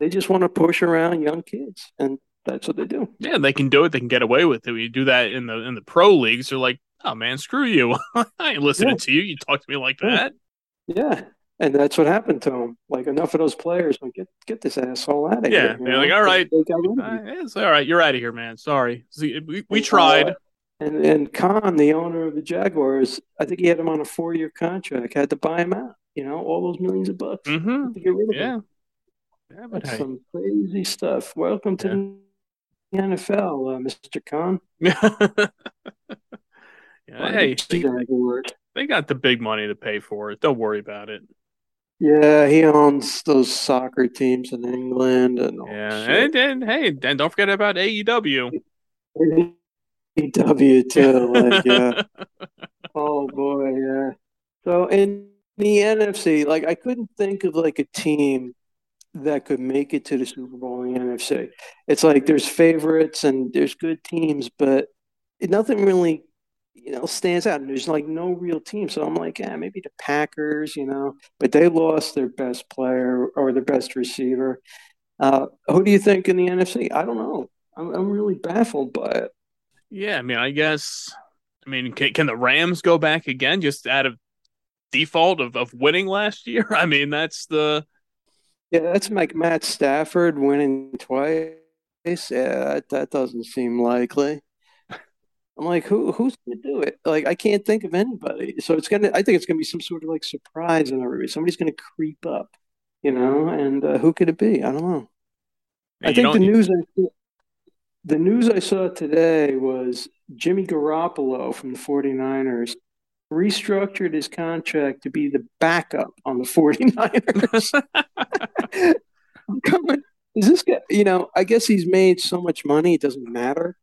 They just want to push around young kids, and that's what they do. yeah. They can do it. They can get away with it. We do that in the in the pro leagues, they're like, oh man, screw you. I ain't listening Yeah. to you. You talk to me like Yeah. that. Yeah, and that's what happened to him. Like enough of those players, like get get this asshole out of Yeah, here. Yeah, they're like, all right. Uh, it's all right. You're out of here, man. Sorry. See, we, we And, tried. uh, and and Khan, the owner of the Jaguars, I think he had him on a four year contract. Had to buy him out. You know, all those millions of bucks Mm-hmm. to get rid of him. Yeah. Yeah, but That's hey. some crazy stuff. Welcome to the NFL, uh, Mr. Khan. yeah, hey, they, they got the big money to pay for it. Don't worry about it. Yeah, he owns those soccer teams in England and Yeah, and, and hey, then don't forget about AEW. W too, like yeah. Oh boy, yeah. So in the NFC, like I couldn't think of like a team that could make it to the Super Bowl in the NFC. It's like there's favorites and there's good teams, but nothing really, you know, stands out. And there's like no real team. So I'm like, yeah, maybe the Packers, you know, but they lost their best player or their best receiver. Uh, who do you think in the NFC? I don't know. I'm, I'm really baffled by it. Yeah, I mean, I guess. I mean, can, can the Rams go back again just out of default of, of winning last year? I mean, that's the Yeah, that's like Matt Stafford winning twice. Yeah, that, that doesn't seem likely. I'm like, who who's gonna do it? Like, I can't think of anybody. So it's gonna. I think it's gonna be some sort of like surprise in everybody. Somebody's gonna creep up, you know. And uh, who could it be? I don't know. I think the news I the news I saw today was Jimmy Garoppolo from the 49ers restructured his contract to be the backup on the 49ers. I'm coming. Is this guy, you know, I guess he's made so much money, it doesn't matter.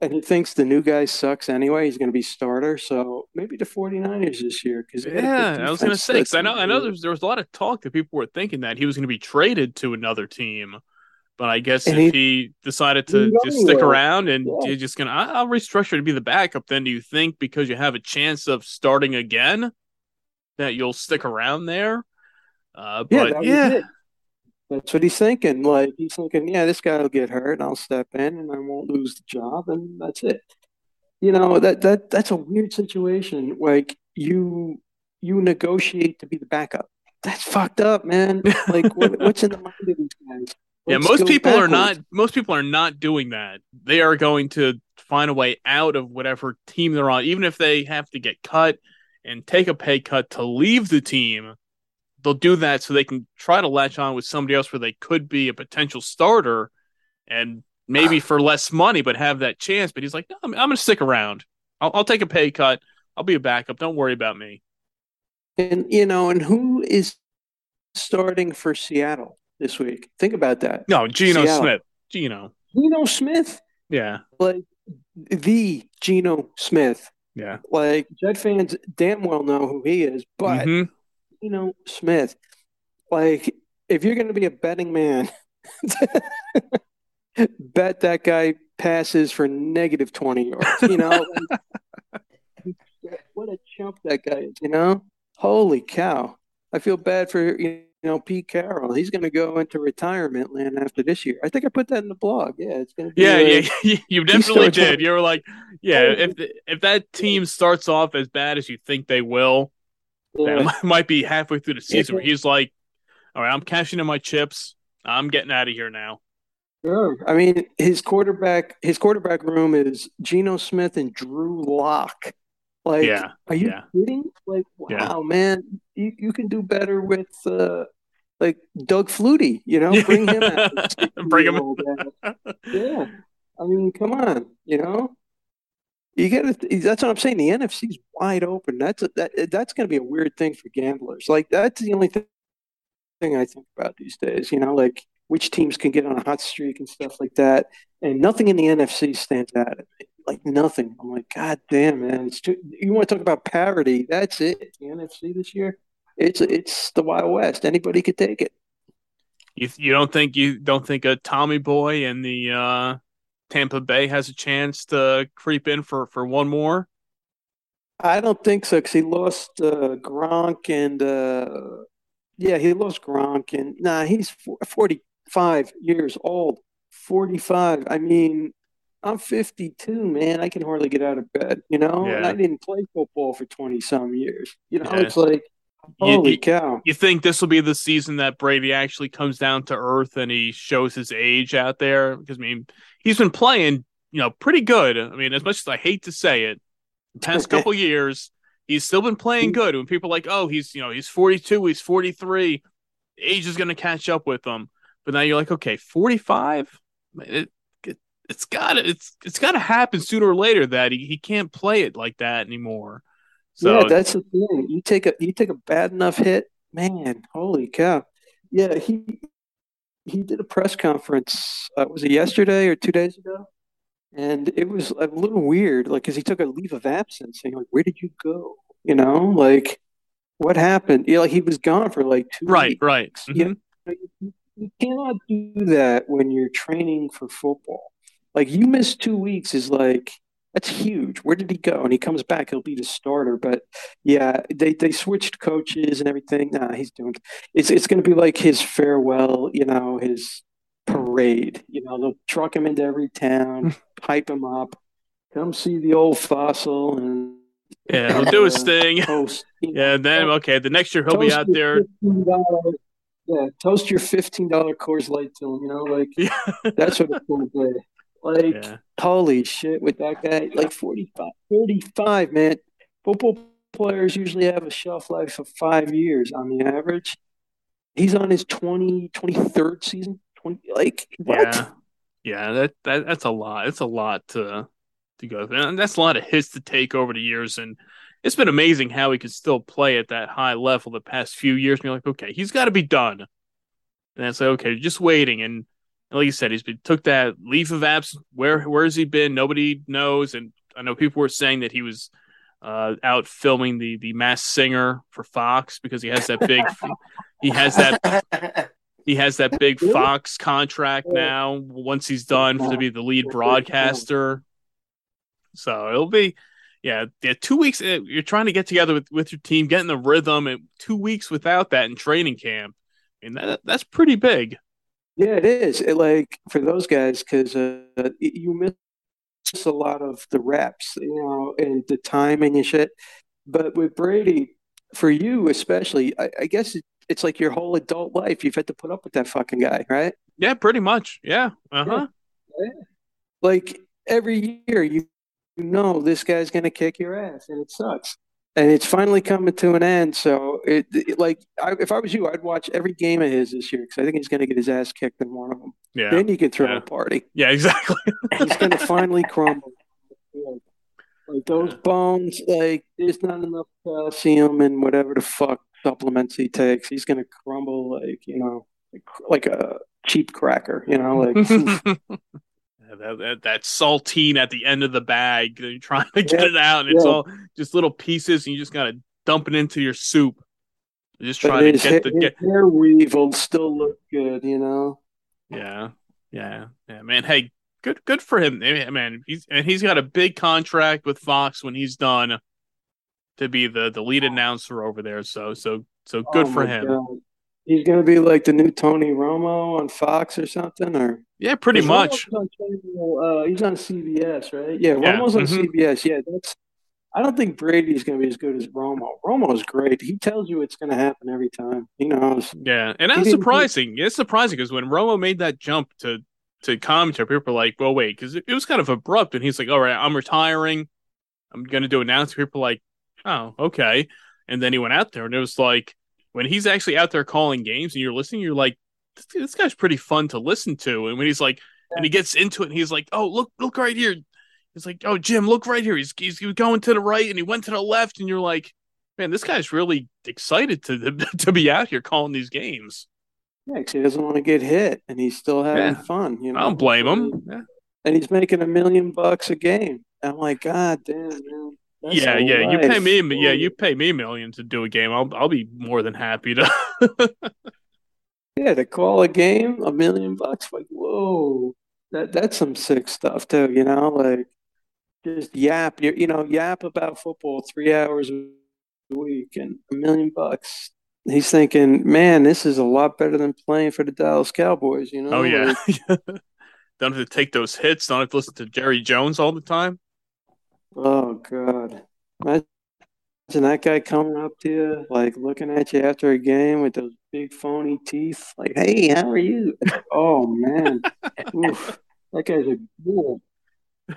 And he thinks the new guy sucks anyway. He's going to be starter. So maybe the 49ers this year. Cause they got a good Yeah, I was gonna defense. say 'cause I know I know there was, there was a lot of talk that people were thinking that he was going to be traded to another team, but I guess And if he- he decided to just stick around and Yeah. you're just gonna I- I'll restructure to be the backup, then do you think because you have a chance of starting again that you'll stick around there? Uh, Yeah, but that yeah. That's what he's thinking. Like he's thinking, yeah, this guy will get hurt, and I'll step in, and I won't lose the job, and that's it. You know that that that's a weird situation. Like you you negotiate to be the backup. That's fucked up, man. Like what, what's in the mind of these guys? Yeah, Let's most go people are not most people are not doing that. They are going to find a way out of whatever team they're on, even if they have to get cut and take a pay cut to leave the team. They'll do that so they can try to latch on with somebody else where they could be a potential starter and maybe ah. for less money, but have that chance. But he's like, no, I'm, I'm going to stick around. I'll, I'll take a pay cut. I'll be a backup. Don't worry about me. And you know, and who is starting for Seattle this week? Think about that. No, Geno Seattle. Smith. Geno. Geno Smith, Yeah. like the Geno Smith. Yeah. Like Jet fans damn well know who he is, but Mhm. Geno Smith, like if you're going to be a betting man, bet that guy passes for negative 20 yards. You know, what a chump that guy is, you know? Holy cow. I feel bad for, you know, Pete Carroll. He's going to go into retirement land after this year. I think I put that in the blog. Yeah, it's going to be. Yeah, uh, yeah, you definitely did. You were like, yeah, if if that team starts off as bad as you think they will, yeah. might- might be halfway through the season where he's like, all right, I'm cashing in my chips. I'm getting out of here now. Sure. I mean, his quarterback, his quarterback room is Geno Smith and Drew Lock. Like, Yeah, are you yeah. kidding? Like, Yeah. wow, man, you, you can do better with uh, like Doug Flutie. You know, bring him out. Bring him. Yeah, I mean, come on, you know. You get it. That's what I'm saying. The NFC's wide open. That's a, that. That's going to be a weird thing for gamblers. Like that's the only thing thing I think about these days. You know, like which teams can get on a hot streak and stuff like that. And nothing in the NFC stands out at me. Like nothing. I'm like, God damn, man. It's too, you want to talk about parity? That's it. The NFC this year. It's it's the Wild West. Anybody could take it. You you don't think you don't think a Tommy Boy and the uh, Tampa Bay has a chance to creep in for for one more? I don't think so because he lost uh, Gronk and uh, yeah, he lost Gronk and nah, he's 45 years old. 45. I mean, I'm 52, man. I can hardly get out of bed, you know? And I didn't play football for 20 some years. You know, Yeah. it's like, holy you- cow. You think this will be the season that Brady actually comes down to earth and he shows his age out there? Because I mean, he's been playing, you know, pretty good. I mean, as much as I hate to say it, the past couple years, he's still been playing mm. good. When people are like, oh, he's you know, he's 42, he's 43, age is going to catch up with him. But now you're like, okay, 45, it, it it's got to it's it's got to happen sooner or later that he, he can't play it like that anymore. So yeah, that's the thing. You take a you take a bad enough hit, man. Holy cow! Yeah, he he did a press conference. Uh, was it yesterday or two days ago? And it was a little weird, like because he took a leave of absence, saying like, "Where did you go?" You know, like what happened? Yeah, like he was gone for like two right, weeks. right. Mhm. You, you cannot do that when you're training for football. Like you miss two weeks is like that's huge. Where did he go? And he comes back, he'll be the starter. But yeah, they they switched coaches and everything. Nah, he's doing. It's it's going to be like his farewell. You know, his parade. You know, they'll truck him into every town, hype him up. Come see the old fossil and Yeah, he'll do his thing. toast. you know, Yeah, then okay, the next year he'll be out there. $15 Yeah, toast your fifteen dollar Coors Light to him. You know, like Yeah. that's what it's going to be. Like, Yeah. holy shit, with that guy, like 45, 35, man. Football players usually have a shelf life of five years on the average. He's on his 20, 23rd season. 20, like, what? Yeah. Yeah, that, that that's a lot. It's a lot to to go through. And that's a lot of hits to take over the years. And it's been amazing how he could still play at that high level the past few years. And you're like, okay, he's got to be done. And it's like, okay, just waiting. And like you said, he's been took that leave of absence. Where where has he been? Nobody knows. And I know people were saying that he was uh, out filming the the Masked Singer for Fox because he has that big he has that he has that big Fox contract now. Once he's done to be the lead broadcaster, so it'll be yeah, yeah. Two weeks uh, you're trying to get together with, with your team, getting the rhythm, and two weeks without that in training camp. and that that's pretty big. Yeah, it is. It, like for those guys, because uh, you miss a lot of the reps, you know, and the timing and shit. But with Brady, for you especially, I, I guess it, it's like your whole adult life. You've had to put up with that fucking guy, right? Yeah, pretty much. Yeah. Uh huh. Like every year, you you know this guy's gonna kick your ass, and it sucks. And it's finally coming to an end. So it, it like I, if I was you, I'd watch every game of his this year because I think he's going to get his ass kicked in one of them. Yeah. Then you could throw Yeah. a party. Yeah, exactly. He's going to finally crumble. Like those bones, like there's not enough calcium and whatever the fuck supplements he takes. He's going to crumble like you know, like, like a cheap cracker. You know, like that, that, that saltine at the end of the bag, you're trying to get Yeah, it out, and it's yeah. all just little pieces, and you just gotta dump it into your soup. You're just but trying to his, get the get. hair weave will still look good. You know. Yeah, yeah, yeah, man. Hey, good, good for him, man. He's and he's got a big contract with Fox when he's done to be the the lead announcer over there. So, so, so oh good Oh for him. God. He's gonna be like the new Tony Romo on Fox or something, or Yeah, pretty much. On uh, he's on CBS, right? Yeah, Yeah, Romo's on mhm. CBS. Yeah, that's. I don't think Brady's going to be as good as Romo. Romo's great. He tells you it's going to happen every time. He knows. Yeah, and that's surprising. It's surprising because when Romo made that jump to to commentary, people were like, "Well, wait," because it, it was kind of abrupt, and he's like, "All right, I'm retiring. I'm going to do announcing." People were like, "Oh, okay," and then he went out there, and it was like when he's actually out there calling games, and you're listening, you're like, "This, this guy's pretty fun to listen to." And when he's like, and he gets into it, and he's like, "Oh, look, look right here." He's like, "Oh, Jim, look right here. He's he's going to the right, and he went to the left," and you're like. Man, this guy's really excited to to be out here calling these games. Yeah, 'cause he doesn't want to get hit, and he's still having Yeah. fun. You know, I don't blame him. Yeah, And he's making a million bucks a game. I'm like, God damn, man. That's yeah, yeah. You pay me, yeah, you pay me a million to do a game. I'll I'll be more than happy to. Yeah, to call a game, a million bucks. Like, whoa, that that's some sick stuff too. You know, like just yap. You you know, yap about football three hours a week and a million bucks. He's thinking, man, this is a lot better than playing for the Dallas Cowboys. You know? oh yeah. Like, don't have to take those hits. Don't have to listen to Jerry Jones all the time. Oh God, imagine that guy coming up to you, like looking at you after a game with those big phony teeth. Like, hey, how are you? Oh man, Oof, that guy's a fool.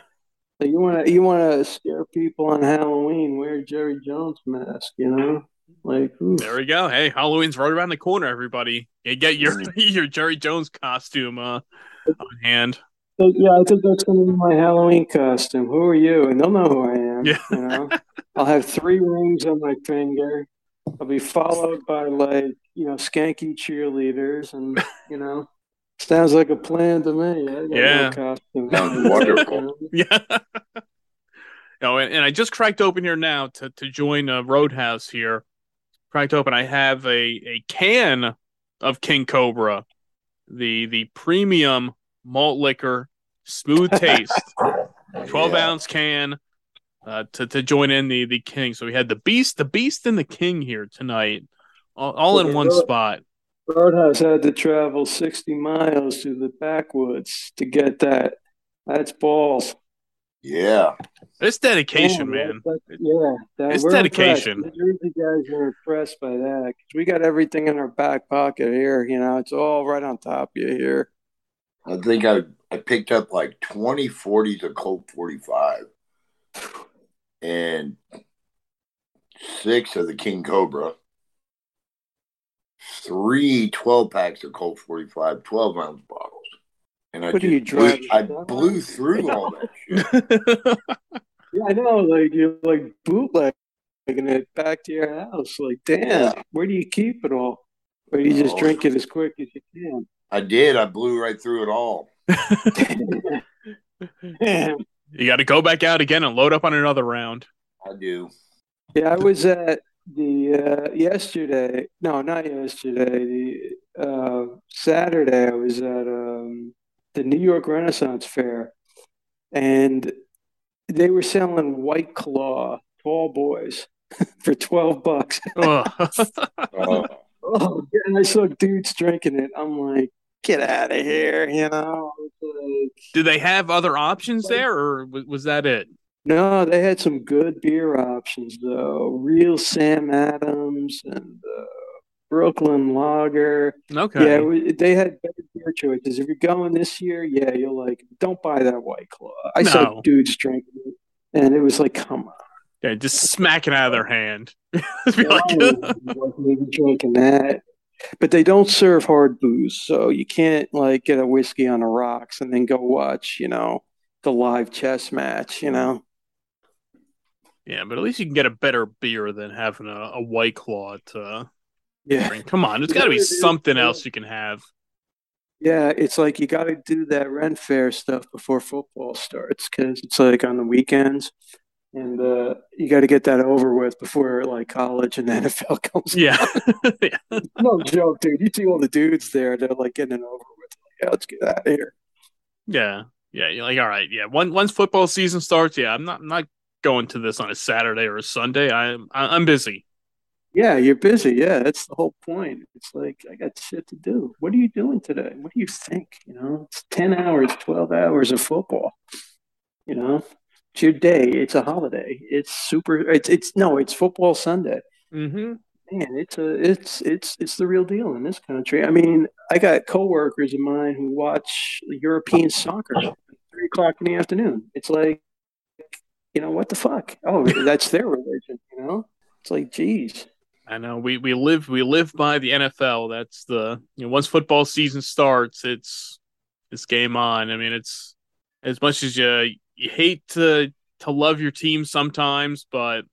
So you want to you want to scare people on Halloween? Wear a Jerry Jones mask, you know? Like, oof. There we go. Hey, Halloween's right around the corner. Everybody, you get your your Jerry Jones costume uh, on hand. So, yeah, I think that's going to be my Halloween costume. Who are you? And they'll know who I am. Yeah. You know, I'll have three rings on my finger. I'll be followed by like you know skanky cheerleaders, and you know, sounds like a plan to me. I no Yeah. costume. Sounds wonderful. Yeah. oh, and, and I just cracked open here now to to join uh, Roadhouse here. Cracked open. I have a a can of King Cobra, the the premium malt liquor, smooth taste, twelve Yeah. ounce can. Uh, to to join in the the king. So we had the beast, the beast, and the king here tonight, all, all in one spot. Roadhouse had to travel 60 miles through the backwoods to get that. That's balls. Yeah. It's dedication, Damn, man. that- that- yeah, that, It's dedication. Impressed. The Jersey guys are impressed by that 'cause we got everything in our back pocket here. You know, it's all right on top of you here. I think I I picked up like 20 40s of Colt 45 and six of the King Cobra, three 12 packs of Colt 45, 12 ounce bottles. And I What just you blew, I blew through all that shit. Yeah, I know. Like you're like bootlegging it back to your house. Like, damn, Yeah. where do you keep it all? Or you just drink it as quick as you I did. I blew right through it all. you got to go back out again and load up on another round. I do. Yeah, I was at the uh, yesterday. No, not yesterday. The uh, Saturday, I was at um, the New York Renaissance Fair, and they were selling White Claw tall boys for twelve bucks. Ugh. Oh, and I saw dudes drinking it. I'm like, get out of here, you know? Like, Did they have other options there, or was, was that it? no, they had some good beer options though. Real Sam Adams and uh, Brooklyn Lager. Okay. Yeah, they had better beer choices. If you're going this year, yeah, you'll like. Don't buy that White Claw. I No. saw dudes drinking it, and it was like, come on. Yeah, just smacking out of their hand. Like, maybe drinking that. But they don't serve hard booze, so you can't like get a whiskey on the rocks and then go watch, you know, the live chess match, you know. yeah, but at least you can get a better beer than having a, a white claw to Yeah. drink. Come on, there's got to be it something else you can have. Yeah, it's like you got to do that rent Fair stuff before football starts because it's like on the weekends, and uh, you got to get that over with before like college and the NFL comes. Yeah, yeah. No joke, dude. You see all the dudes there, they're like getting it over with. Like, yeah, let's get out of here. Yeah, yeah. You're like, all right, yeah. Once once football season starts, yeah, I'm not I'm not going to this on a Saturday or a Sunday. I'm I'm busy. Yeah, you're busy. Yeah, that's the whole point. It's like I got shit to do. What are you doing today? What do you think? You know, it's ten hours, twelve hours of football. You know, it's your day. It's a holiday. It's super. It's it's no. It's football Sunday. Mm-hmm. Man, it's a it's it's it's the real deal in this country. I mean, I got coworkers of mine who watch European soccer at three o'clock in the afternoon. It's like, you know, what the fuck? Oh, that's their religion. You know, it's like, geez. I know we we live we live by the NFL. That's the you know once football season starts, it's it's game on. I mean, it's as much as you you hate to to love your team sometimes, but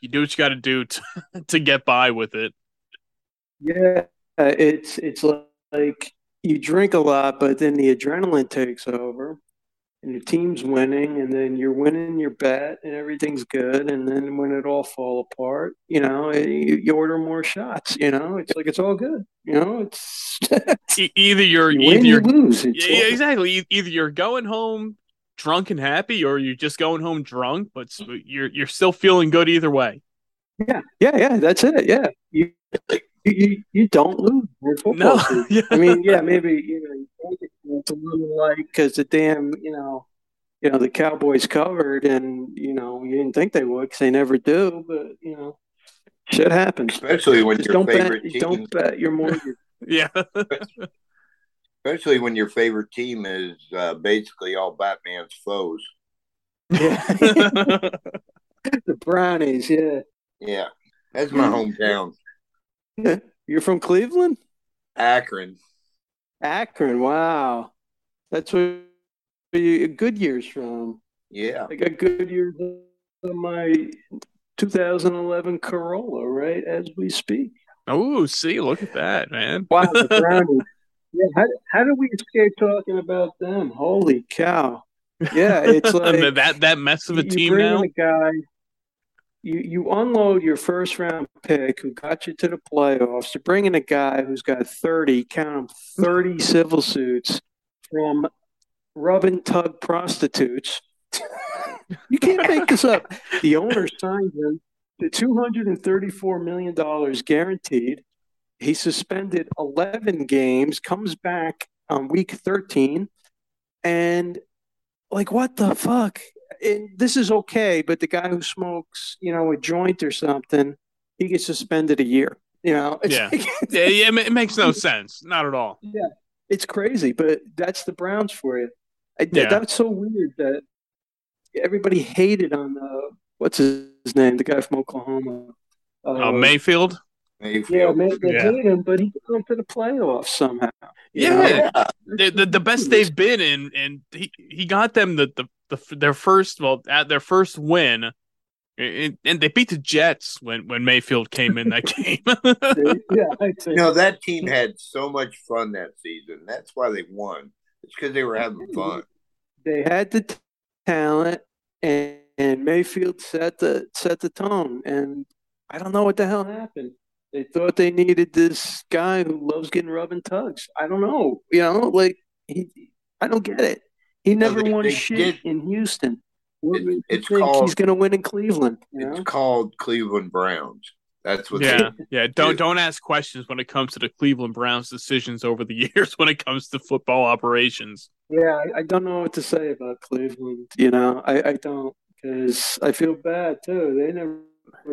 you do what you got to do to get by with it. Yeah, it's it's like you drink a lot, but then the adrenaline takes over, and your team's winning, and then you're winning your bet, and everything's good, and then when it all fall apart, you know, eh, you, you order more shots. You know, it's like it's all good. You know, it's either you're you either win, you you're lose. It's yeah, all- exactly. Either you're going home drunk and happy, or you're just going home drunk, mm. but you're you're still feeling good either way. yeah, yeah, yeah. That's it. Yeah, you you, you don't lose in No, yeah. I mean, yeah, maybe you know it's a little like because the damn you know you know the Cowboys covered and you know you didn't think they would because they never do, but you know shit happens. Especially when Just your don't favorite bet. team, Don't bet your mortgage. yeah. Especially when your favorite team is uh, basically all Batman's foes. yeah, the Brownies. Yeah, Yeah, that's my hometown. You're from Cleveland, Akron. Akron. Wow, that's where you Goodyear's from. Yeah, I got Goodyear's on my 2011 Corolla right as we speak. oh, see, look at that, man. Wow, the Brownies. Yeah, how, how did we escape talking about them? Holy cow! Yeah, it's like that that mess of a team bring now. a guy, you you unload your first round pick who got you to the playoffs to bring in a guy who's got 30, count them 30 civil suits from rub and tug prostitutes. you can't make this up. The owner signed him to $234 million guaranteed. He suspended 11 games, comes back on week 13, and like, what the fuck? And this is okay, but the guy who smokes, you know, a joint or something, he gets suspended a year. You know, Yeah. Yeah, yeah, it makes no sense. Not at all. Yeah, it's crazy, but that's the Browns for you. I, Yeah. That's so weird that everybody hated on uh, what's his name, the guy from Oklahoma. Uh, Oh, Mayfield. Yeah, Mayfield. man, they Yeah. hate him, but he got them to the playoffs somehow. you Yeah. The, the the best they've been in, and he he got them the the, the their first well at their first win, and, and they beat the Jets when when Mayfield came in that game. yeah, I'd. You know, that team had so much fun that season. That's why they won. It's because they were having fun. they had the t- talent, and, and Mayfield set the set the tone. And I don't know what the hell happened. They thought they needed this guy who loves getting rubbing tugs. I don't know. You know, like he, I don't get it. He never they- won they shit did- in Houston. What It- makes you it's think called- he's going to win in Cleveland? You It's know? called Cleveland Browns. That's what yeah, yeah. Don't don't ask questions when it comes to the Cleveland Browns decisions over the years when it comes to football operations. Yeah, I, I don't know what to say about Cleveland. You know, I, I don't because I feel bad too. They never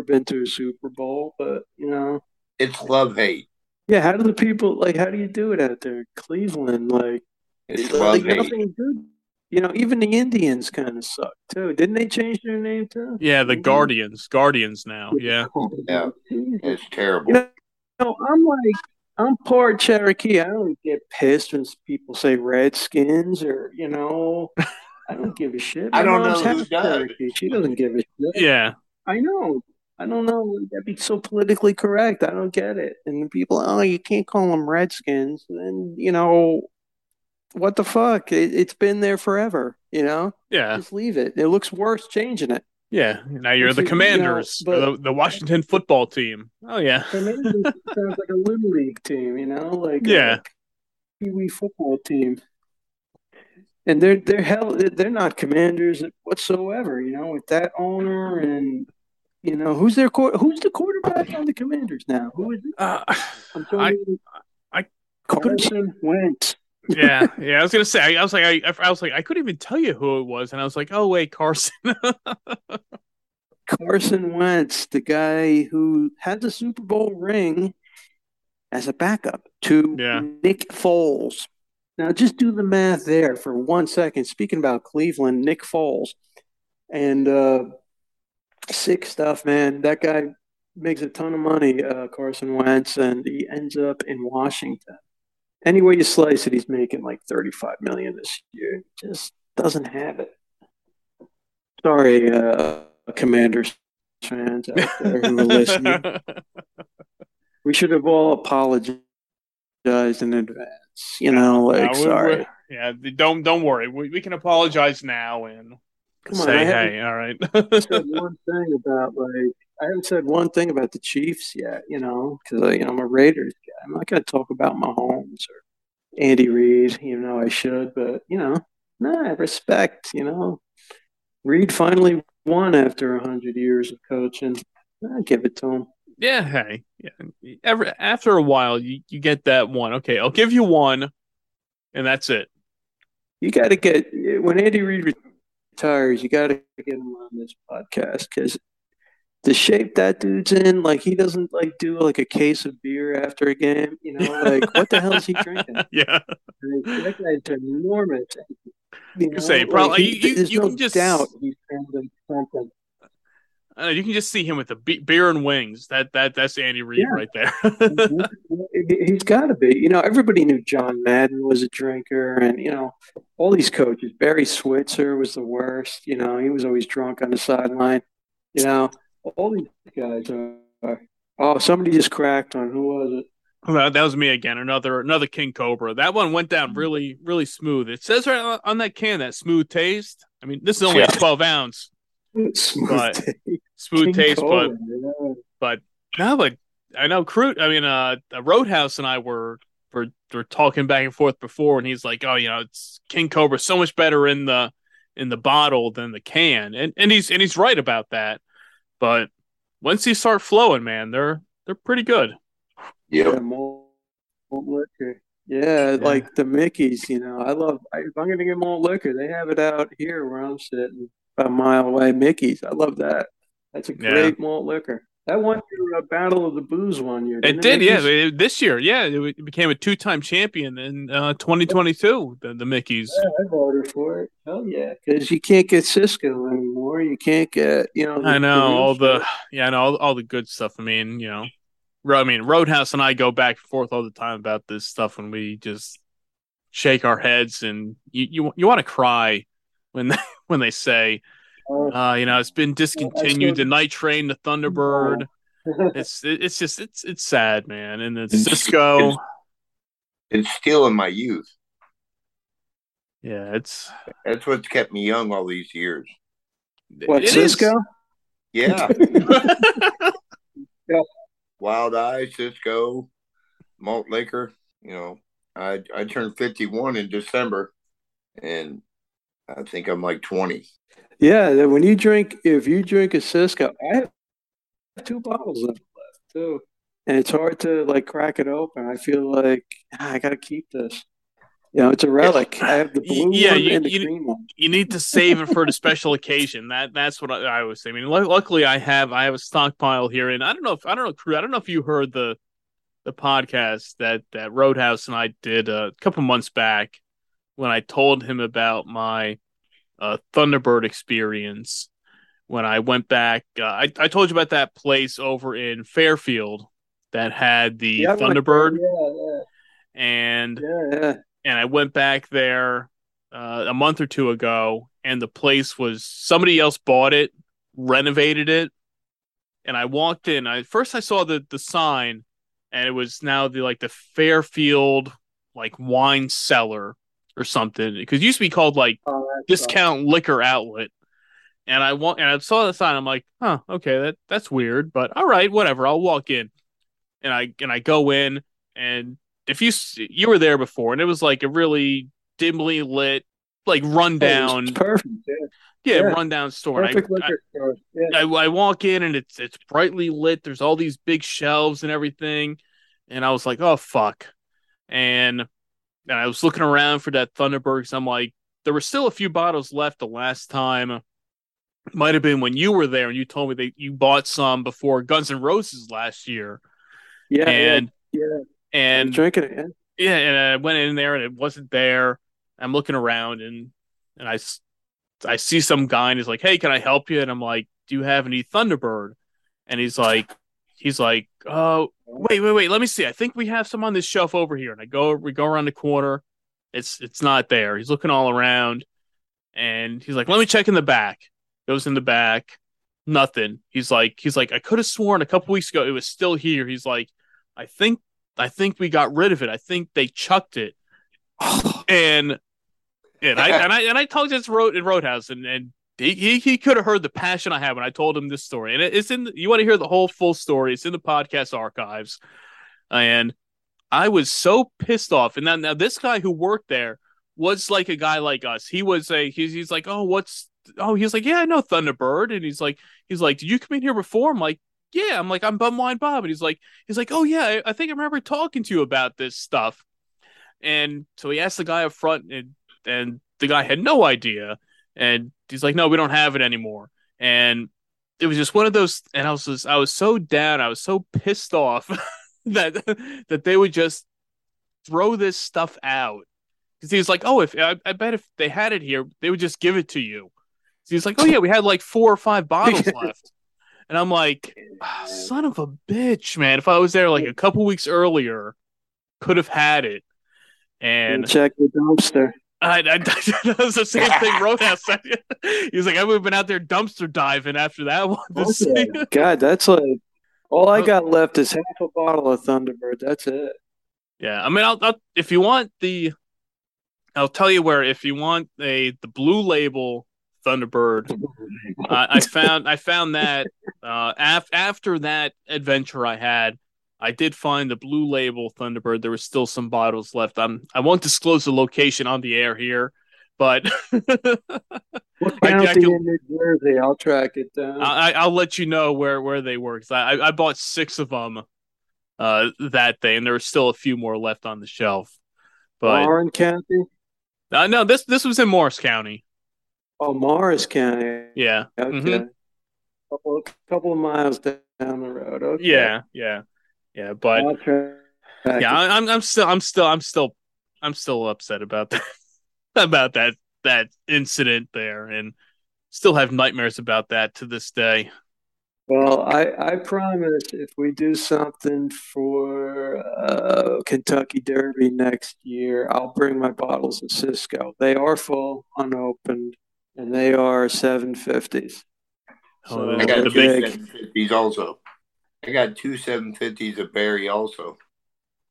been to a Super Bowl, but you know, it's love hate. yeah. How do the people like? How do you do it out there, Cleveland? Like, It's like love hate. nothing good You know, even the Indians kind of suck too. Didn't they change their name too? Yeah, the. Guardians. Guardians now. Yeah. Yeah. It's terrible. You know, know, I'm like, I'm part Cherokee. I don't get pissed when people say Redskins or, you know, I don't give a shit. I don't mom's know who does. Cherokee. She doesn't give a shit. Yeah. I know. I don't know. That'd be so politically correct. I don't get it. And the people, oh, you can't call them Redskins. And, you know, what the fuck? It, it's been there forever, you know? Yeah. Just leave it. It looks worse changing it. Yeah. Now you're Which the is, you know, commanders. the, the Washington football team. Oh yeah. It sounds like a little league team, you know, like Yeah. a pee wee football team. And they're they're hell they're not commanders whatsoever, you know, with that owner and you know who's their who's the quarterback on the Commanders now? Who is it? Uh, I'm I- I Carson Wentz. yeah. Yeah. I was gonna say. I was like. I, I was like. I couldn't even tell you who it was, and I was like, oh wait, Carson. Carson Wentz, the guy who had the Super Bowl ring as a backup to Yeah. Nick Foles. Now, just do the math there for one second. Speaking about Cleveland, Nick Foles and uh, sick stuff, man. That guy makes a ton of money, uh, Carson Wentz, and he ends up in Washington. Any way you slice it, he's making like 35 million this year. Just doesn't have it. Sorry, uh, Commanders fans out there who are listening. We should have all apologized in advance. You know, like Uh, we- sorry. yeah. Don't don't worry. We, we can apologize now and Come on, say hey. All right. said one thing about like I haven't said one thing about the Chiefs yet. You know, because you know I'm a Raiders guy. I'm not to talk about Mahomes or Andy Reid. You know, I should, but you know, nah, respect. You know, Reid finally won after a hundred years of coaching. I give it to him. Yeah, hey, yeah. Every, after a while, you, you get that one. Okay, I'll give you one, and that's it. You got to get when Andy Reid retires. You got to get him on this podcast because the shape that dude's in, like he doesn't like do like a case of beer after a game. You know, like what the hell is he drinking? yeah, Like, that guy's enormous. You know, say, like, probably- he- you- you- you no can just- doubt he's something. Uh, you can just see him with the be- beer and wings. That that that's Andy Reid Yeah. right there. He- He's got to be. You know, everybody knew John Madden was a drinker, and you know, all these coaches. Barry Switzer was the worst. You know, he was always drunk on the sideline. You know, all these guys are. are oh, somebody just cracked on. Who was it? Well, that was me again. Another another King Cobra. That one went down really really smooth. It says right on- on that can that smooth taste. I mean, this is only Yeah. a twelve ounce Smooth But- Dave. smooth King taste, but Cobra, yeah. No, but I know KRÜDE. I mean, uh, Roadhouse and I were were were talking back and forth before, and he's like, "Oh, you know, it's King Cobra so much better in the in the bottle than the can," and and he's and he's right about that. But once these start flowing, man, they're they're pretty good. Yeah, Yep. malt, malt liquor. Yeah, like the Mickey's, you know. I love, I, if I'm going to get malt liquor, they have it out here where I'm sitting, a mile away. Mickey's. I love that. That's a Yeah. great malt liquor. That won your uh, Battle of the Booze one year. It did, yeah. It- This year, yeah, it, it became a two time champion in uh, 2022. The, the Mickey's. Yeah, I voted for it. Hell yeah. Because you can't get Cisco anymore. You can't get, you know, I know all the yeah, I know all, all the good stuff. I mean, you know, I mean, Roadhouse and I go back and forth all the time about this stuff, and we just shake our heads, and you you, you want to cry when when they say, Oh, uh, you know, it's been discontinued. The Night Train, the Thunderbird. It's it's just it's it's sad, man. And it's It's- Cisco. it's- It's stealing my youth. Yeah, it's That's what's kept me young all these years. what, it is. Cisco? Yeah. Wild Eye, Cisco, malt liquor. You know, I I turned 51 in December, and I think I'm like 20. Yeah, that when you drink, if you drink a Cisco, I have two bottles left too, and it's hard to like crack it open. I feel like ah, I gotta keep this. You know, it's a relic. I have the blue yeah, one you- and the you- green one. you need to save it for the special occasion. That that's what I, I always say. I mean, lu- luckily I have I have a stockpile here, and I don't know if I don't know, KRÜDE. I don't know if you heard the the podcast that that Roadhouse and I did a couple months back when I told him about my uh, Thunderbird experience when I went back. Uh, I I told you about that place over in Fairfield that had the Yeah, I'm like, Thunderbird, yeah, and yeah, yeah. and I went back there uh, a month or two ago, and the place was somebody else bought it, renovated it, and I walked in. I first I saw the the sign, and it was now the like the Fairfield like wine cellar or something because it used to be called like Oh, discount liquor outlet. And I want and I saw the sign. I'm like, huh, okay, that that's weird, but all right, whatever. I'll walk in, and I and I go in, and if you you were there before, and it was like a really dimly lit, like rundown, It's perfect. Yeah. yeah, yeah. rundown store. Perfect I, liquor store. Yeah. I, I walk in and it's it's brightly lit. There's all these big shelves and everything, and I was like, oh fuck, and and I was looking around for that Thunderbird. I'm like, there were still a few bottles left the last time. Might have been when you were there and you told me that you bought some before Guns N' Roses last year, Yeah, and yeah, yeah. And drinking it. Yeah. yeah, and I went in there and it wasn't there. I'm looking around and and I, I see some guy and he's like, "Hey, can I help you?" And I'm like, "Do you have any Thunderbird?" And he's like, he's like, "Oh, wait, wait, wait. Let me see. I think we have some on this shelf over here." And I go, we go around the corner. It's it's not there. He's looking all around, and he's like, "Let me check in the back." Goes in the back, nothing. He's like, he's like, I could have sworn a couple weeks ago it was still here. He's like, I think I think we got rid of it. I think they chucked it. And and I and I and I talked to this road in Roadhouse and and he he, he could have heard the passion I had when I told him this story. And it, it's in you want to hear the whole full story. It's in the podcast archives. And I was so pissed off. And now, now this guy who worked there was like a guy like us. He was a he's he's like, "Oh, what's Oh, he's like, "Yeah, I know Thunderbird." And he's like he's like, "Did you come in here before?" I'm like, "Yeah." I'm like, "I'm Bum Wine Bob." And he's like he's like, "Oh yeah, I, I think I remember talking to you about this stuff." And so he asked the guy up front, and and the guy had no idea. And he's like, "No, we don't have it anymore." And it was just one of those. And I was just, I was so down. I was so pissed off that that they would just throw this stuff out. Because he was like, "Oh, if I, I bet if they had it here, they would just give it to you." So he's like, "Oh yeah, we had like four or five bottles left." And I'm like, "Ah, son of a bitch, man. If I was there like a couple weeks earlier, could have had it. And And check the dumpster. I, I, that was the same thing Roadhouse said. He was like, I would have been out there dumpster diving after that one. to Okay. God, that's like all I got left is half a bottle of Thunderbird. That's it. Yeah, I mean, I'll, I'll if you want the, I'll tell you where. If you want a the blue label Thunderbird, I, I found I found that uh, af- after that adventure I had, I did find the blue label Thunderbird. There was still some bottles left. I'm I won't disclose the location on the air here, but What I- I county can- in New Jersey? I'll track it down. I, I'll let you know where where they were. 'cause I I bought six of them uh, that day, and there were still a few more left on the shelf. But Warren County? uh, no, this this was in Morris County. Oh, Morris County. Yeah. Okay. Mhm. Couple, couple of miles down the road. Okay. Yeah, yeah, yeah. But I'll track yeah, it. I, I'm I'm still I'm still I'm still I'm still upset about that about that that incident there, and still have nightmares about that to this day. Well, I, I promise if we do something for uh, Kentucky Derby next year, I'll bring my bottles of Cisco. They are full, unopened, and they are 750s. Oh, So I got the big- big, seven fifties also. I got two seven fifties of berry also.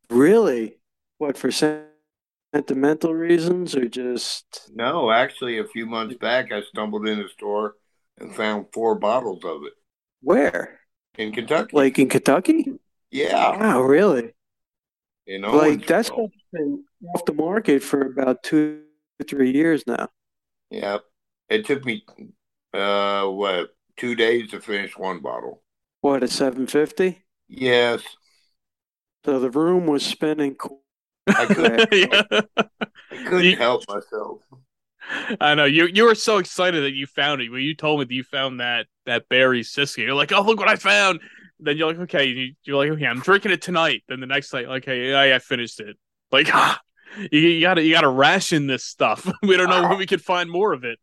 really? What, for sentimental reasons or just. No, actually, a few months back, I stumbled in a store and found four bottles of it Where? in Kentucky. Like in Kentucky? yeah, Wow, really? in Like that's been off the market for about two, three years now. Yeah, it took me uh what two days to finish one bottle. What, a 750? Yes, So the room was spinning. I couldn't. yeah. I couldn't You- help myself. I know you. You were so excited that you found it when you told me that you found that that berry Cisco. You're like, "Oh, look what I found!" Then you're like, "Okay," you, you're like, "Okay, I'm drinking it tonight." Then the next night, like, "Hey, I, I finished it." Like, ah, you, you gotta you gotta ration this stuff. We don't know when we could find more of it.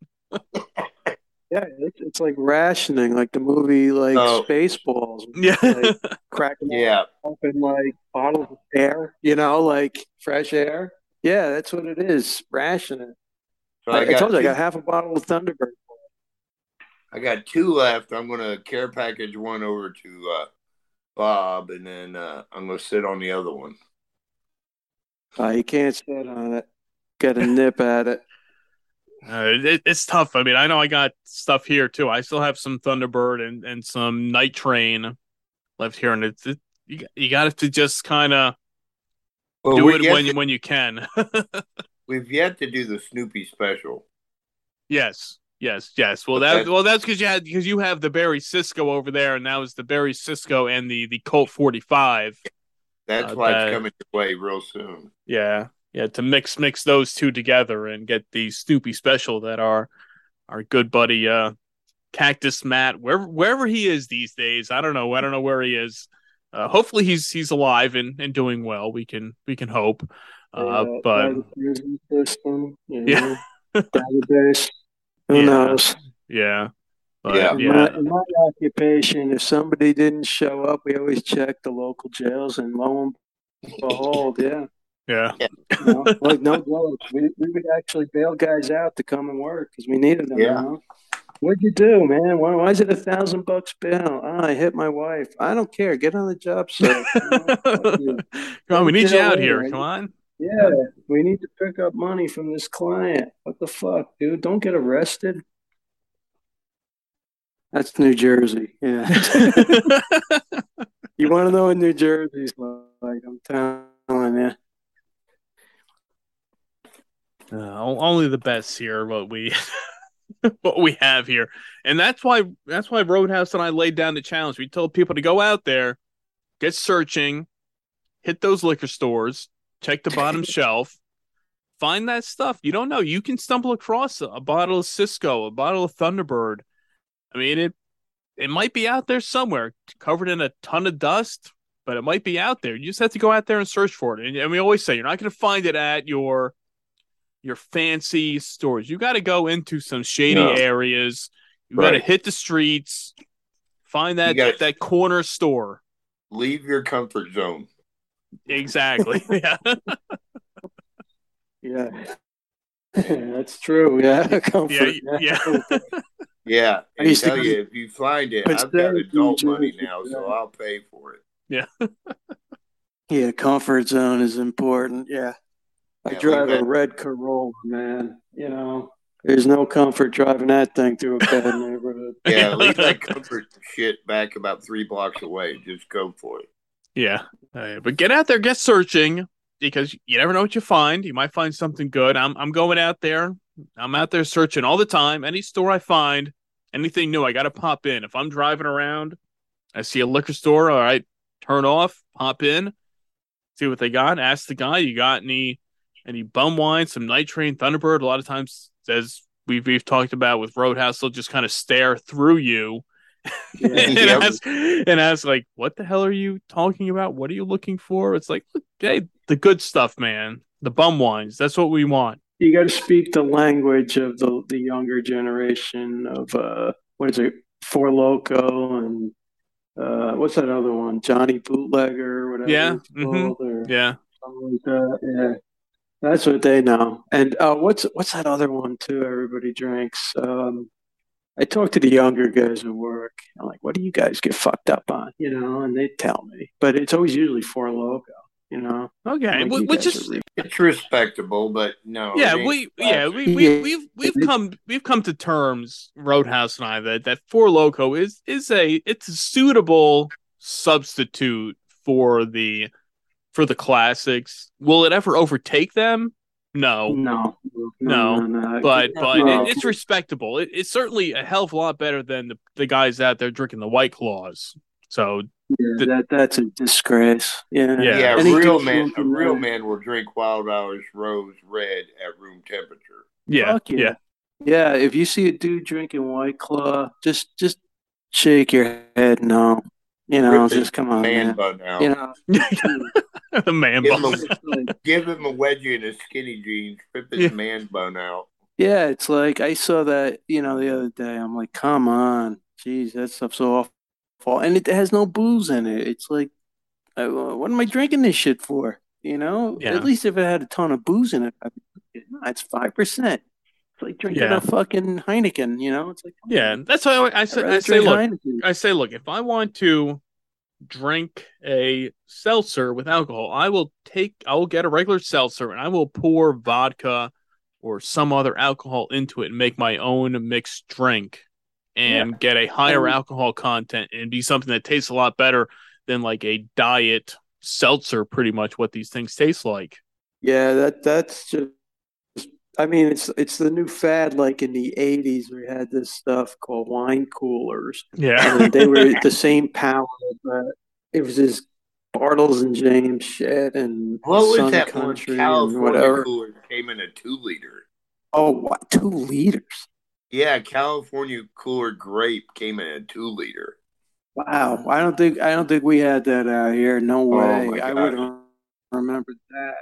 Yeah, it's, it's like rationing, like the movie, like Oh. Spaceballs. Yeah. like cracking Yeah. open like bottles of air, you know, like fresh air. Yeah, that's what it is. Rationing. So I, I got told you I got half a bottle of Thunderbird. I got two left. I'm gonna care package one over to uh, Bob, and then uh, I'm gonna sit on the other one. Uh, you can't sit on it. Get a nip at it. Uh, it, it's tough. I mean, I know I got stuff here too. I still have some Thunderbird and, and some Night Train left here, and it's it, you got- you got to just kind of Well, do it when to- you when you can. we've yet to do the Snoopy special. yes, yes, yes. Well, that that- well that's because you had because you have the berry Cisco over there, and that was the berry Cisco and the the Colt forty five. That's Uh, why that- it's coming your way real soon. Yeah, yeah. To mix mix those two together and get the Snoopy special that our our good buddy uh Cactus Matt wherever wherever he is these days. I don't know. I don't know where he is. Uh, hopefully he's he's alive and, and doing well. We can we can hope. Uh, but the system, you Yeah. know, database. Who Yeah. knows? yeah, but, Yeah. Yeah, my, in my occupation, if somebody didn't show up, we always check the local jails, and lo and behold, yeah, yeah, you know, like no joke, we, we would actually bail guys out to come and work because we needed them. Yeah. You know? What'd you do, man? Why, why is it a thousand bucks bail? Oh, I hit my wife. I don't care. Get on the job site. you know? Come on, we need you out later, here. Come on. Yeah, we need to pick up money from this client. What the fuck, dude? Don't get arrested. That's New Jersey. Yeah. you want to know what New Jersey's like? I'm telling you. Uh, only the best here. What we what we have here, and that's why that's why Roadhouse and I laid down the challenge. We told people to go out there, get searching, hit those liquor stores, check the bottom shelf, find that stuff. You don't know. You can stumble across a, a bottle of Cisco, a bottle of Thunderbird. I mean it. It might be out there somewhere, covered in a ton of dust, but it might be out there. You just have to go out there and search for it. And, and we always say you're not going to find it at your your fancy stores. You got to go into some shady No. areas. You got to hit the streets, find that gotta- that corner store. Leave your comfort zone. Exactly. yeah. Yeah. That's true. Yeah. Comfort. Yeah, yeah. Yeah, I and used tell go- you if you find it, I've got adult money now, so. I'll pay for it. Yeah. yeah, comfort zone is important. Yeah. I Yeah, drive a red Corolla, man. You know, there's no comfort driving that thing through a bad neighborhood. Yeah, leave that comfort shit back about three blocks away. Just go for it. Yeah. Uh, but get out there, get searching because you never know what you find. You might find something good. I'm I'm going out there. I'm out there searching all the time. Any store I find, anything new, I got to pop in. If I'm driving around, I see a liquor store, all right, turn off, pop in, see what they got. Ask the guy, you got any any bum wine, some night train, Thunderbird. A lot of times, as we've we've talked about with Roadhouse, they'll just kind of stare through you Yeah. and Yeah. ask and ask like, "What the hell are you talking about? What are you looking for?" It's like, "Hey, the good stuff, man. The bum wines. That's what we want." You got to speak the language of the the younger generation of uh what is it, Four Loko and uh what's that other one, Johnny Bootlegger, whatever. Yeah, it's mhm. or Yeah, like that. Yeah, that's what they know. And uh, what's what's that other one too? Everybody drinks. Um, I talk to the younger guys at work. I'm like, "What do you guys get fucked up on?" You know, and they tell me, but it's always usually Four Loko. You know, okay. Like, Which is are re- It's respectable, but no. yeah, it ain't we yeah classic. we we Yeah. we've we've come we've come to terms, Roadhouse and I, that that Four Loko is is a it's a suitable substitute for the for the classics. Will it ever overtake them? No. no, No, but but No. it, it's respectable. It, it's certainly a hell of a lot better than the, the guys out there drinking the White Claws. So Yeah, the- that that's a disgrace. Yeah, Yeah. Yeah, a real good man. A real man. man will drink Wild Irish Rose Red at room temperature. yeah, Fuck yeah, yeah. Yeah, if you see a dude drinking White Claw, just just shake your head no. You know, Rip just come on, man man. bun out. You know, the man Give him bun. a- it's like- Give him a wedgie and a skinny jeans. Rip his Yeah. man bun out. yeah, it's like I saw that, you know, the other day. I'm like, come on, jeez, that stuff's awful, and it has no booze in it. It's like, uh, what am I drinking this shit for? You know, Yeah. at least if it had a ton of booze in it, I'd be like, no, it's five percent. It's like drinking Yeah. a fucking Heineken. You know, it's like, Yeah, on. that's why I, I I'd say, I say look, Heineken. I say, look, if I want to drink a seltzer with alcohol, I will take, I will get a regular seltzer and I will pour vodka or some other alcohol into it and make my own mixed drink and get a higher And- alcohol content and be something that tastes a lot better than like a diet seltzer, pretty much what these things taste like. Yeah, that that's just. I mean, it's it's the new fad. Like in the '80s, we had this stuff called wine coolers, Yeah. and they were the same power, but it was this Bartles and James shit and What was Sun that one? Country and California whatever. cooler came in a two liter. Oh, what? Two liters? Yeah, California cooler grape came in a two liter. Wow. I don't think I don't think we had that out here. No way. Oh, I would have remembered that.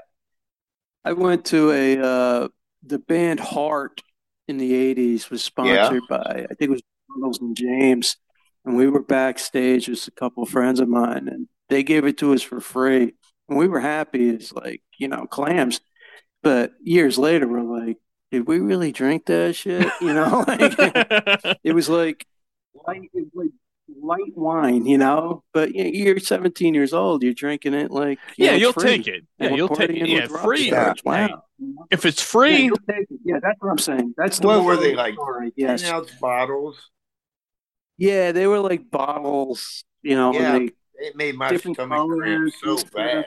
I went to a uh the band Heart in the 80s was sponsored by I think it was Bartles and James and we were backstage with a couple of friends of mine and they gave it to us for free and we were happy as like, you know, clams. But years later we're like, did we really drink that shit? You know, like it was like light, it was like light wine, you know. But you know, you're 17 years old, you're drinking it like you yeah, know, you'll free. take it. Yeah, And you'll take it. Yeah, free. stars. Hey, Wow. If it's free, you'll it. Yeah, that's what I'm saying. That's the What were they like? story. Yes. ounce bottles. Yeah, they were like bottles, you know. Yeah. They, It made my Different stomach cramp colors so bad.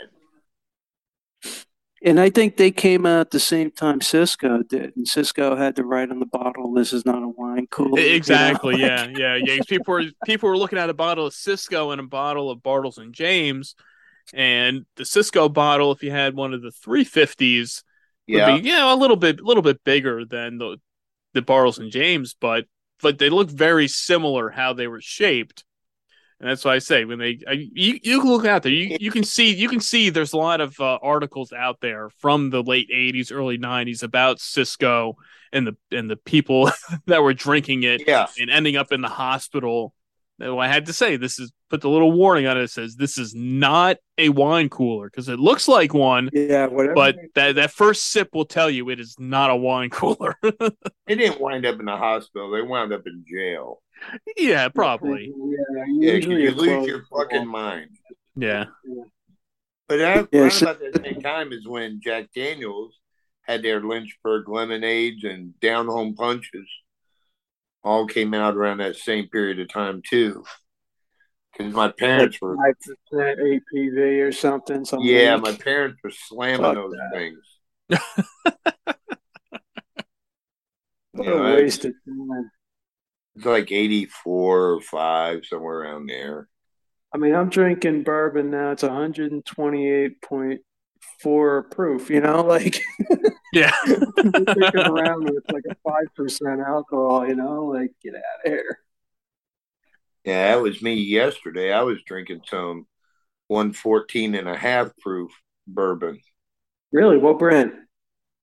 and I think they came out at the same time Cisco did, and Cisco had to write on the bottle, "This is not a wine cooler." you know? Exactly. Like- Yeah. Yeah. Yeah. 'cause People were people were looking at a bottle of Cisco and a bottle of Bartles and James, and the Cisco bottle, if you had one of the three fifties, would Yeah. be you know a little bit a little bit bigger than the the Bartles and James, but but they look very similar how they were shaped. And that's why I say when they I, you you can look out there you, you can see you can see there's a lot of uh, articles out there from the late 80s early 90s about Cisco and the and the people that were drinking it Yeah. and ending up in the hospital. I had to say this is put the little warning on it. It says this is not a wine cooler because it looks like one, Yeah, whatever. but that that first sip will tell you it is not a wine cooler. They didn't wind up in the hospital. They wound up in jail. yeah, probably. Yeah, Yeah, 'cause usually you lose closed your fucking mind. Yeah. But that, Yeah, around so- about the same time is when Jack Daniels had their Lynchburg lemonades and down home punches. All came out around that same period of time too. Because my parents were, Five percent ABV or something. something yeah, like- my parents were slamming Fuck those that. things. What You know, a waste of time. It's like eighty four or five, somewhere around there. I mean, I'm drinking bourbon now. It's 128.4 proof. You know, like Yeah. drinking around with like a five percent alcohol. You know, like get out of here. Yeah, that was me yesterday. I was drinking some 114 and a half proof bourbon. Really, what brand?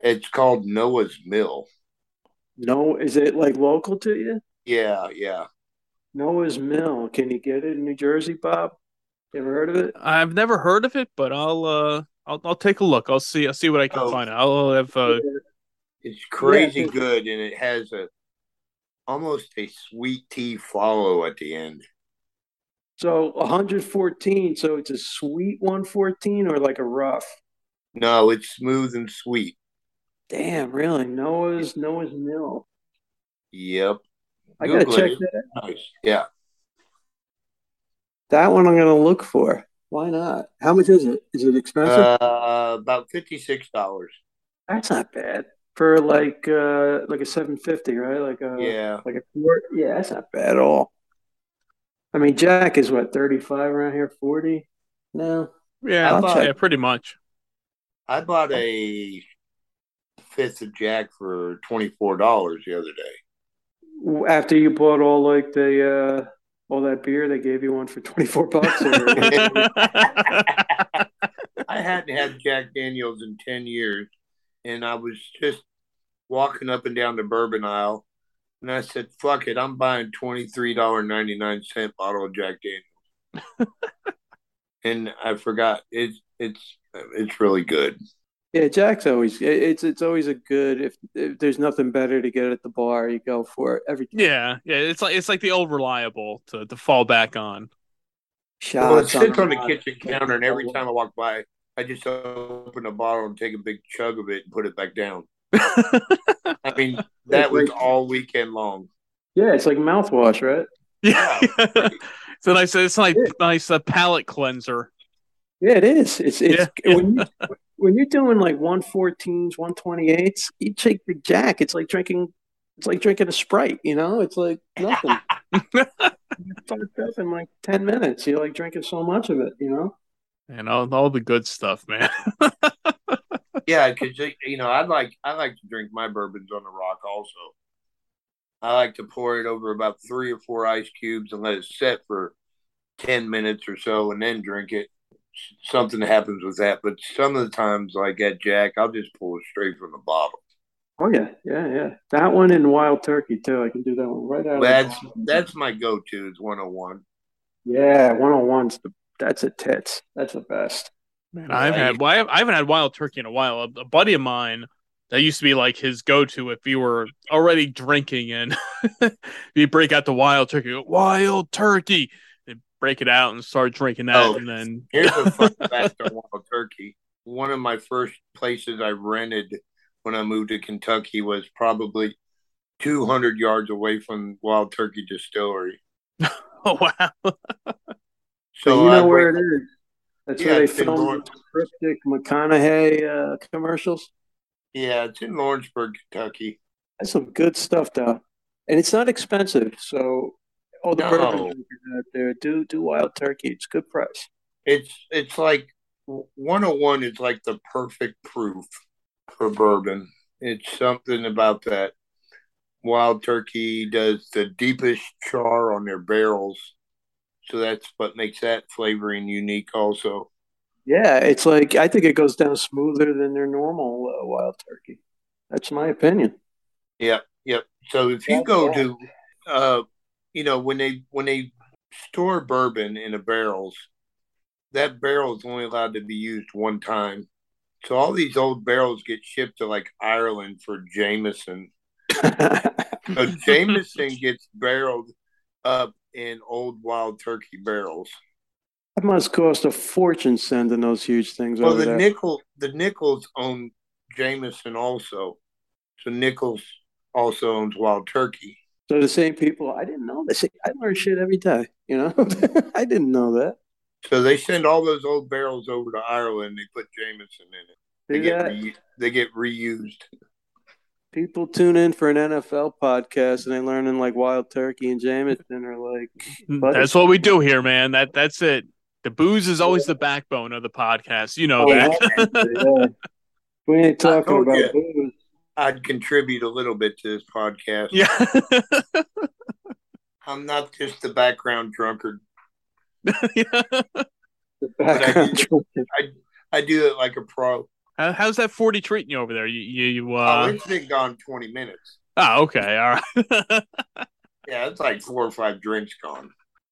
It's called Noah's Mill. No, is it like local to you? Yeah, yeah. Noah's Mill. Can you get it in New Jersey, Bob? You ever heard of it? I've never heard of it, but I'll uh I'll I'll take a look. I'll see I'll see what I can Oh. find. I'll have uh It's crazy Yeah. good and it has a almost a sweet tea follow at the end. So 114. So it's a sweet 114 or like a rough? No, it's smooth and sweet. Damn, really? Noah's Noah's Mill. Yep. I gotta check it. that. out. Nice. Yeah. That one I'm gonna look for. Why not? How much is it? Is it expensive? Uh, about fifty six dollars. That's not bad for like uh like a 750, right? Like a Yeah. like a quart. Yeah, that's not bad at all. I mean, Jack is what 35 around here, 40. No, yeah, I'll yeah, pretty much. I bought a fifth of Jack for twenty four dollars the other day. after you bought all like the uh all that beer? They gave you one for twenty four bucks. Or... I hadn't had Jack Daniels in ten years, and I was just walking up and down the bourbon aisle, and I said, "Fuck it, I'm buying twenty three dollar ninety nine cent bottle of Jack Daniels." and I forgot it's it's it's really good. Yeah, Jack's always it's it's always a good if, if there's nothing better to get at the bar, you go for it every yeah, yeah. It's like it's like the old reliable to, to fall back on. Shots Well, it sits on the kitchen counter, and every time I walk by, I just open a bottle and take a big chug of it and put it back down. I mean, that was all weekend long. Yeah, it's like mouthwash, right? yeah. Wow. so nice. It's like Yeah. nice uh, palate cleanser. Yeah, it is. It's it's Yeah. when you when you're doing like one fourteens, one twenty eights, you take the Jack. It's like drinking. It's like drinking a Sprite. You know, it's like nothing. You're fucked up in like ten minutes. You're like drinking so much of it. You know. And all, all the good stuff, man. Yeah, because you know, I like I like to drink my bourbons on the rock. Also, I like to pour it over about three or four ice cubes and let it set for ten minutes or so, and then drink it. Something happens with that, but some of the times, like at Jack, I'll just pull it straight from the bottle. Oh yeah, yeah, yeah. That one in Wild Turkey too. I can do that one right out. That's of the that's my go-to. Is one hundred one. yeah. One on one's the that's a tits. That's the best. Man, I've Right. had well, I, have, I haven't had wild turkey in a while. A, a buddy of mine that used to be like his go-to if you were already drinking and you break out the wild turkey, wild turkey, and break it out and start drinking that, Oh. and then Here's a fun fact on wild turkey. One of my first places I rented when I moved to Kentucky was probably 200 yards away from Wild Turkey Distillery. oh wow, So you know I where it is. That's Yeah, where they filmed Lawrence. cryptic McConaughey uh, commercials. Yeah, it's in Lawrenceburg, Kentucky. That's some good stuff, though, and it's not expensive. So all the No. bourbon out there do do Wild Turkey. It's good price. It's it's like 101 is like the perfect proof for bourbon. It's something about that. Wild Turkey does the deepest char on their barrels. So that's what makes that flavoring unique also. Yeah, it's like I think it goes down smoother than their normal uh, Wild Turkey. That's my opinion. Yep, yep. So if you Yeah, go yeah. to, uh, you know, when they when they store bourbon in the barrels, that barrel is only allowed to be used one time. So all these old barrels get shipped to like Ireland for Jameson. So Jameson gets barreled up in old wild turkey barrels. That must cost a fortune sending those huge things Well, over the there. nickel the Nichols own Jameson also. So Nichols also owns wild turkey. So the same people, I didn't know this. I learn shit every day. You know, I didn't know that. So they send all those old barrels over to Ireland. They put Jameson in it. They See get they get reused. People tune in for an NFL podcast and they learning like Wild Turkey and Jameson are like, mm, Buddy. that's what we do here, man. That that's it. The booze is always the backbone of the podcast. You know oh, that. yeah. we ain't talking about you. booze. I'd contribute a little bit to this podcast. yeah. I'm not just the background drunkard. The I background drinking. I do it like a pro. How, how's that forty treating you over there? You you, you oh, uh it's been gone 20 minutes. oh okay all right. Yeah, it's like four or five drinks gone.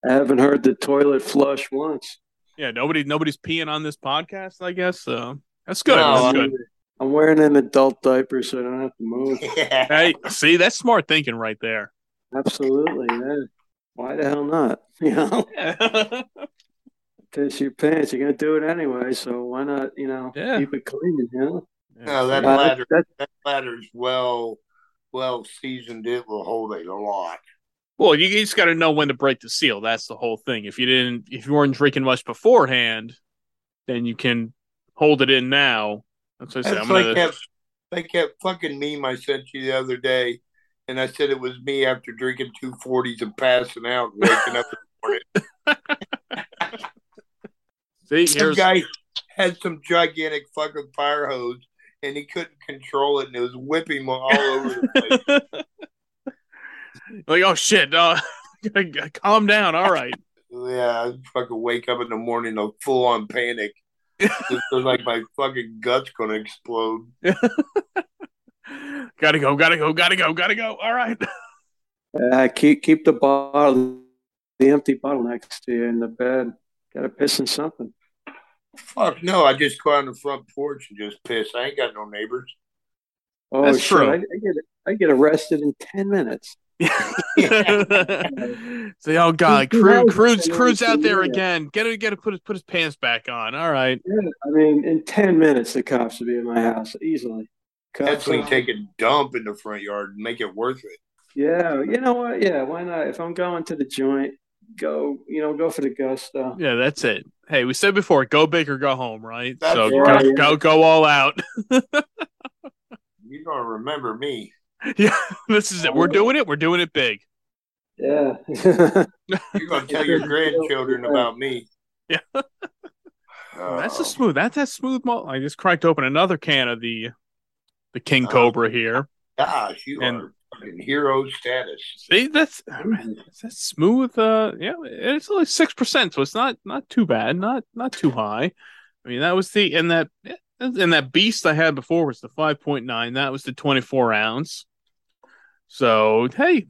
I haven't heard the toilet flush once. yeah, nobody nobody's peeing on this podcast. I guess so. That's good. No, that's I'm- good. I'm wearing an adult diaper so I don't have to move. Yeah. Hey, see, that's smart thinking right there. Absolutely, yeah. Why the hell not? You know, piss your pants. You're gonna do it anyway, so why not? You know, Yeah. keep it clean. You know, No, that Uh, ladder that- that ladder's well well seasoned. It will hold a lot. Well, you just got to know when to break the seal. That's the whole thing. If you didn't, if you weren't drinking much beforehand, then you can hold it in now. That's what I said. That's I'm like gonna, that, like that fucking meme I sent you the other day, and I said it was me after drinking two forties and passing out, waking up. see, Some here's guy had some gigantic fucking fire hose, and he couldn't control it, and it was whipping him all over the place. like, oh shit, uh, calm down. All right. Yeah, I fucking wake up in the morning a full on panic. Just feel like my fucking gut's gonna explode. gotta go, gotta go, gotta go, gotta go. All right. Uh, keep keep the bottle, the empty bottle next to you in the bed. Got to piss in something. Fuck no! I just go on the front porch and just piss. I ain't got no neighbors. Oh, That's shit. true. I, I get I get arrested in ten minutes. Say, oh god, Who- who KRÜDE. KRÜDE's, KRÜDE's out there again. Get to get to put his put his pants back on. All right. Yeah, I mean, in ten minutes, the cops would be in my house easily. That's Cops when you take a dump in the front yard and make it worth it. Yeah, you know what? Yeah, why not? If I'm going to the joint, go. You know, go for the gusto. Yeah, that's it. Hey, we said before, go big or go home, right? That's so right. go, go go all out. You're gonna remember me. yeah, this is it. We're doing it. We're doing it big. Yeah. You're gonna tell your grandchildren about me. Yeah. Oh, That's a smooth. That's that smooth. Mo- I just cracked open another can of the the King Oh. Cobra here. gosh, you And- are fucking hero status. See, that's that's smooth. Uh, yeah, it's only six percent, so it's not not too bad. Not not too high. I mean, that was the and that and that beast I had before was the five point nine. That was the twenty four ounce. So hey,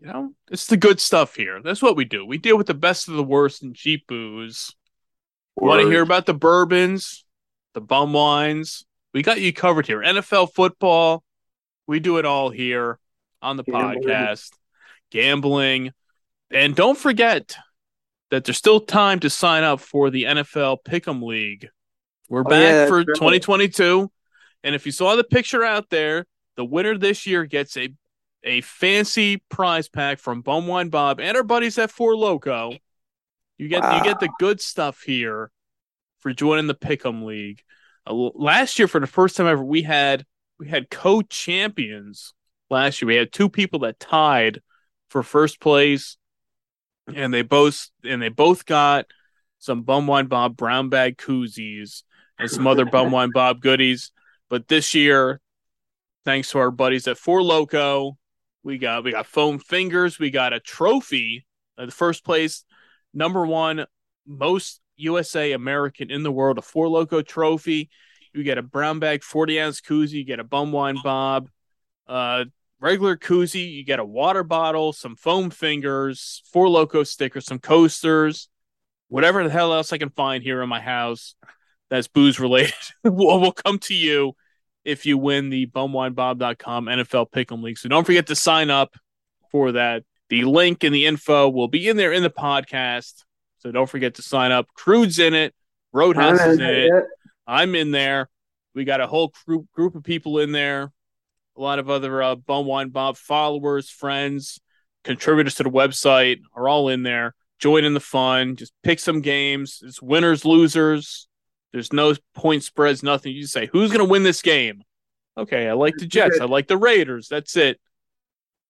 you know, it's the good stuff here. That's what we do. We deal with the best of the worst in cheap booze. Want to hear about the bourbons, the bum wines? We got you covered here. NFL football, we do it all here on the Gambling. podcast. Gambling, and don't forget that there's still time to sign up for the NFL Pick'em League. We're Oh, back yeah, for that's right. 2022, and if you saw the picture out there, the winner this year gets a a fancy prize pack from Bum Wine Bob and our buddies at Four Loko. You get you get the good stuff here for joining the Pick'em League. Uh, last year, for the first time ever, we had we had co-champions. Last year, we had two people that tied for first place, and they both and they both got some Bum Wine Bob brown bag koozies and some other Bum Wine Bob goodies. But this year, thanks to our buddies at Four Loko, we got we got foam fingers, we got a trophy, uh, the first place, number one most USA American in the world, a Four Loko trophy. You get a brown bag 40 ounce koozie, you get a bum wine bob, uh, regular koozie, you get a water bottle, some foam fingers, Four Loko stickers, some coasters, whatever the hell else I can find here in my house that's booze related will, will come to you if you win the bumwinebob.com NFL Pick'em League. So don't forget to sign up for that. The link and the info will be in there in the podcast. So don't forget to sign up. KRÜDE's in it. Roadhouse is in it. I'm in there. We got a whole group group of people in there. A lot of other uh, Bum Wine Bob followers, friends, contributors to the website are all in there. Join in the fun. Just pick some games. It's winners, losers. There's no point spreads, nothing. You say, who's going to win this game? Okay, I like the Jets. I like the Raiders. That's it.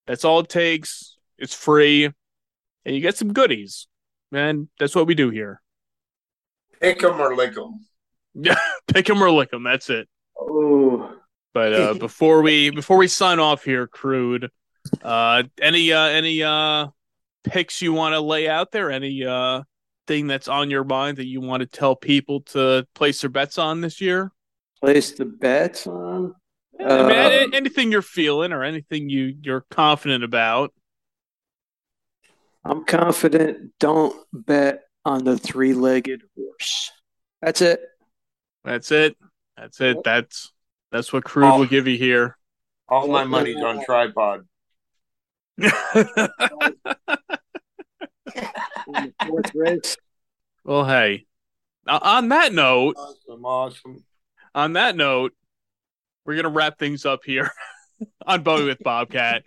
That's all it takes. It's free. And you get some goodies. Man, that's what we do here. Pick Pick 'em or lick 'em. Yeah, pick 'em or lick 'em. That's it. Oh, But uh, before we before we sign off here, KRÜDE, uh, any uh, any uh, picks you want to lay out there? Any uh, thing that's on your mind that you want to tell people to place their bets on this year? place the bets on. I Uh, any- anything you're feeling or anything you you're confident about? I'm confident. Don't bet on the three-legged horse. That's it. That's it. That's it. That's that's what KRÜDE Oh. will give you here. All my money's on tripod. In the fourth race. well, hey. On that note, Awesome, awesome. on that note, we're gonna wrap things up here on Bowie with Bobcat.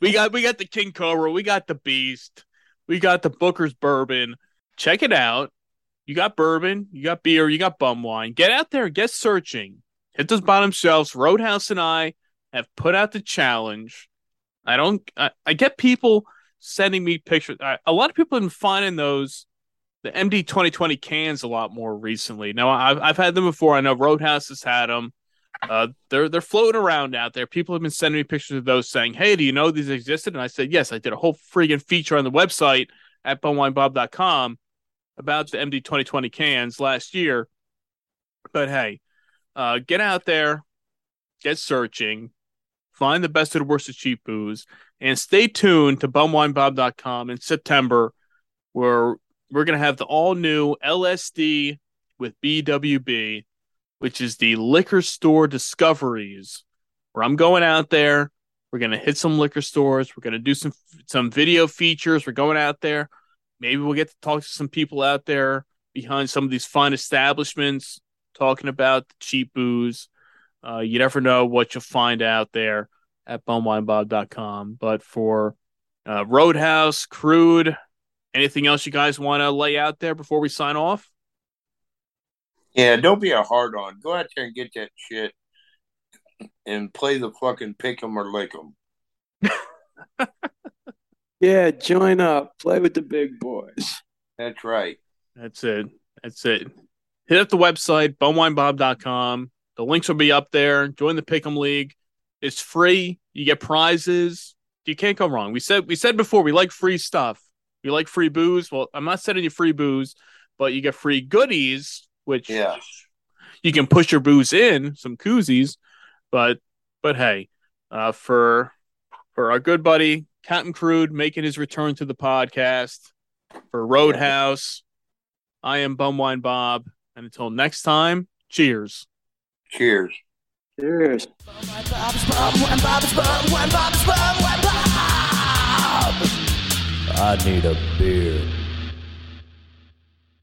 We got we got the King Cobra, we got the Beast, we got the Booker's Bourbon. Check it out. You got bourbon, you got beer, you got bum wine. Get out there, get searching. Hit those bottom shelves. Roadhouse and I have put out the challenge. I don't. I, I get people sending me pictures. I, a lot of people have been finding those the MD 2020 cans a lot more recently. Now I've I've had them before. I know Roadhouse has had them. uh, they're they're floating around out there. People have been sending me pictures of those, saying, "Hey, do you know these existed?" And I said, "Yes, I did a whole freaking feature on the website at bumwinebob.com about the MD 2020 cans last year." But hey, uh, get out there, get searching, find the best of the worst of cheap booze, and stay tuned to bumwinebob.com in September, where we're gonna have the all new LSD with BWB which is the liquor store discoveries, where I'm going out there. We're gonna hit some liquor stores. We're gonna do some some video features. We're going out there. Maybe we'll get to talk to some people out there behind some of these fine establishments, talking about the cheap booze. Uh, you never know what you'll find out there at bumwinebob.com. But for uh, Roadhouse, KRÜDE, anything else you guys want to lay out there before we sign off? Yeah, don't be a hard on. Go out there and get that shit and play the fucking pick 'em or lick 'em. yeah, join up. Play with the big boys. That's right. That's it. That's it. Hit up the website, bumwinebob.com. The links will be up there. Join the Pick'em League. It's free. You get prizes. You can't go wrong. We said we said before we like free stuff. We like free booze. Well, I'm not sending you free booze, but you get free goodies which yeah. you can push your booze in some koozies, but but hey, uh, for for our good buddy Captain KRÜDE making his return to the podcast for Roadhouse, I am Bum Wine Bob, and until next time, cheers. Cheers. Cheers. I need a beer.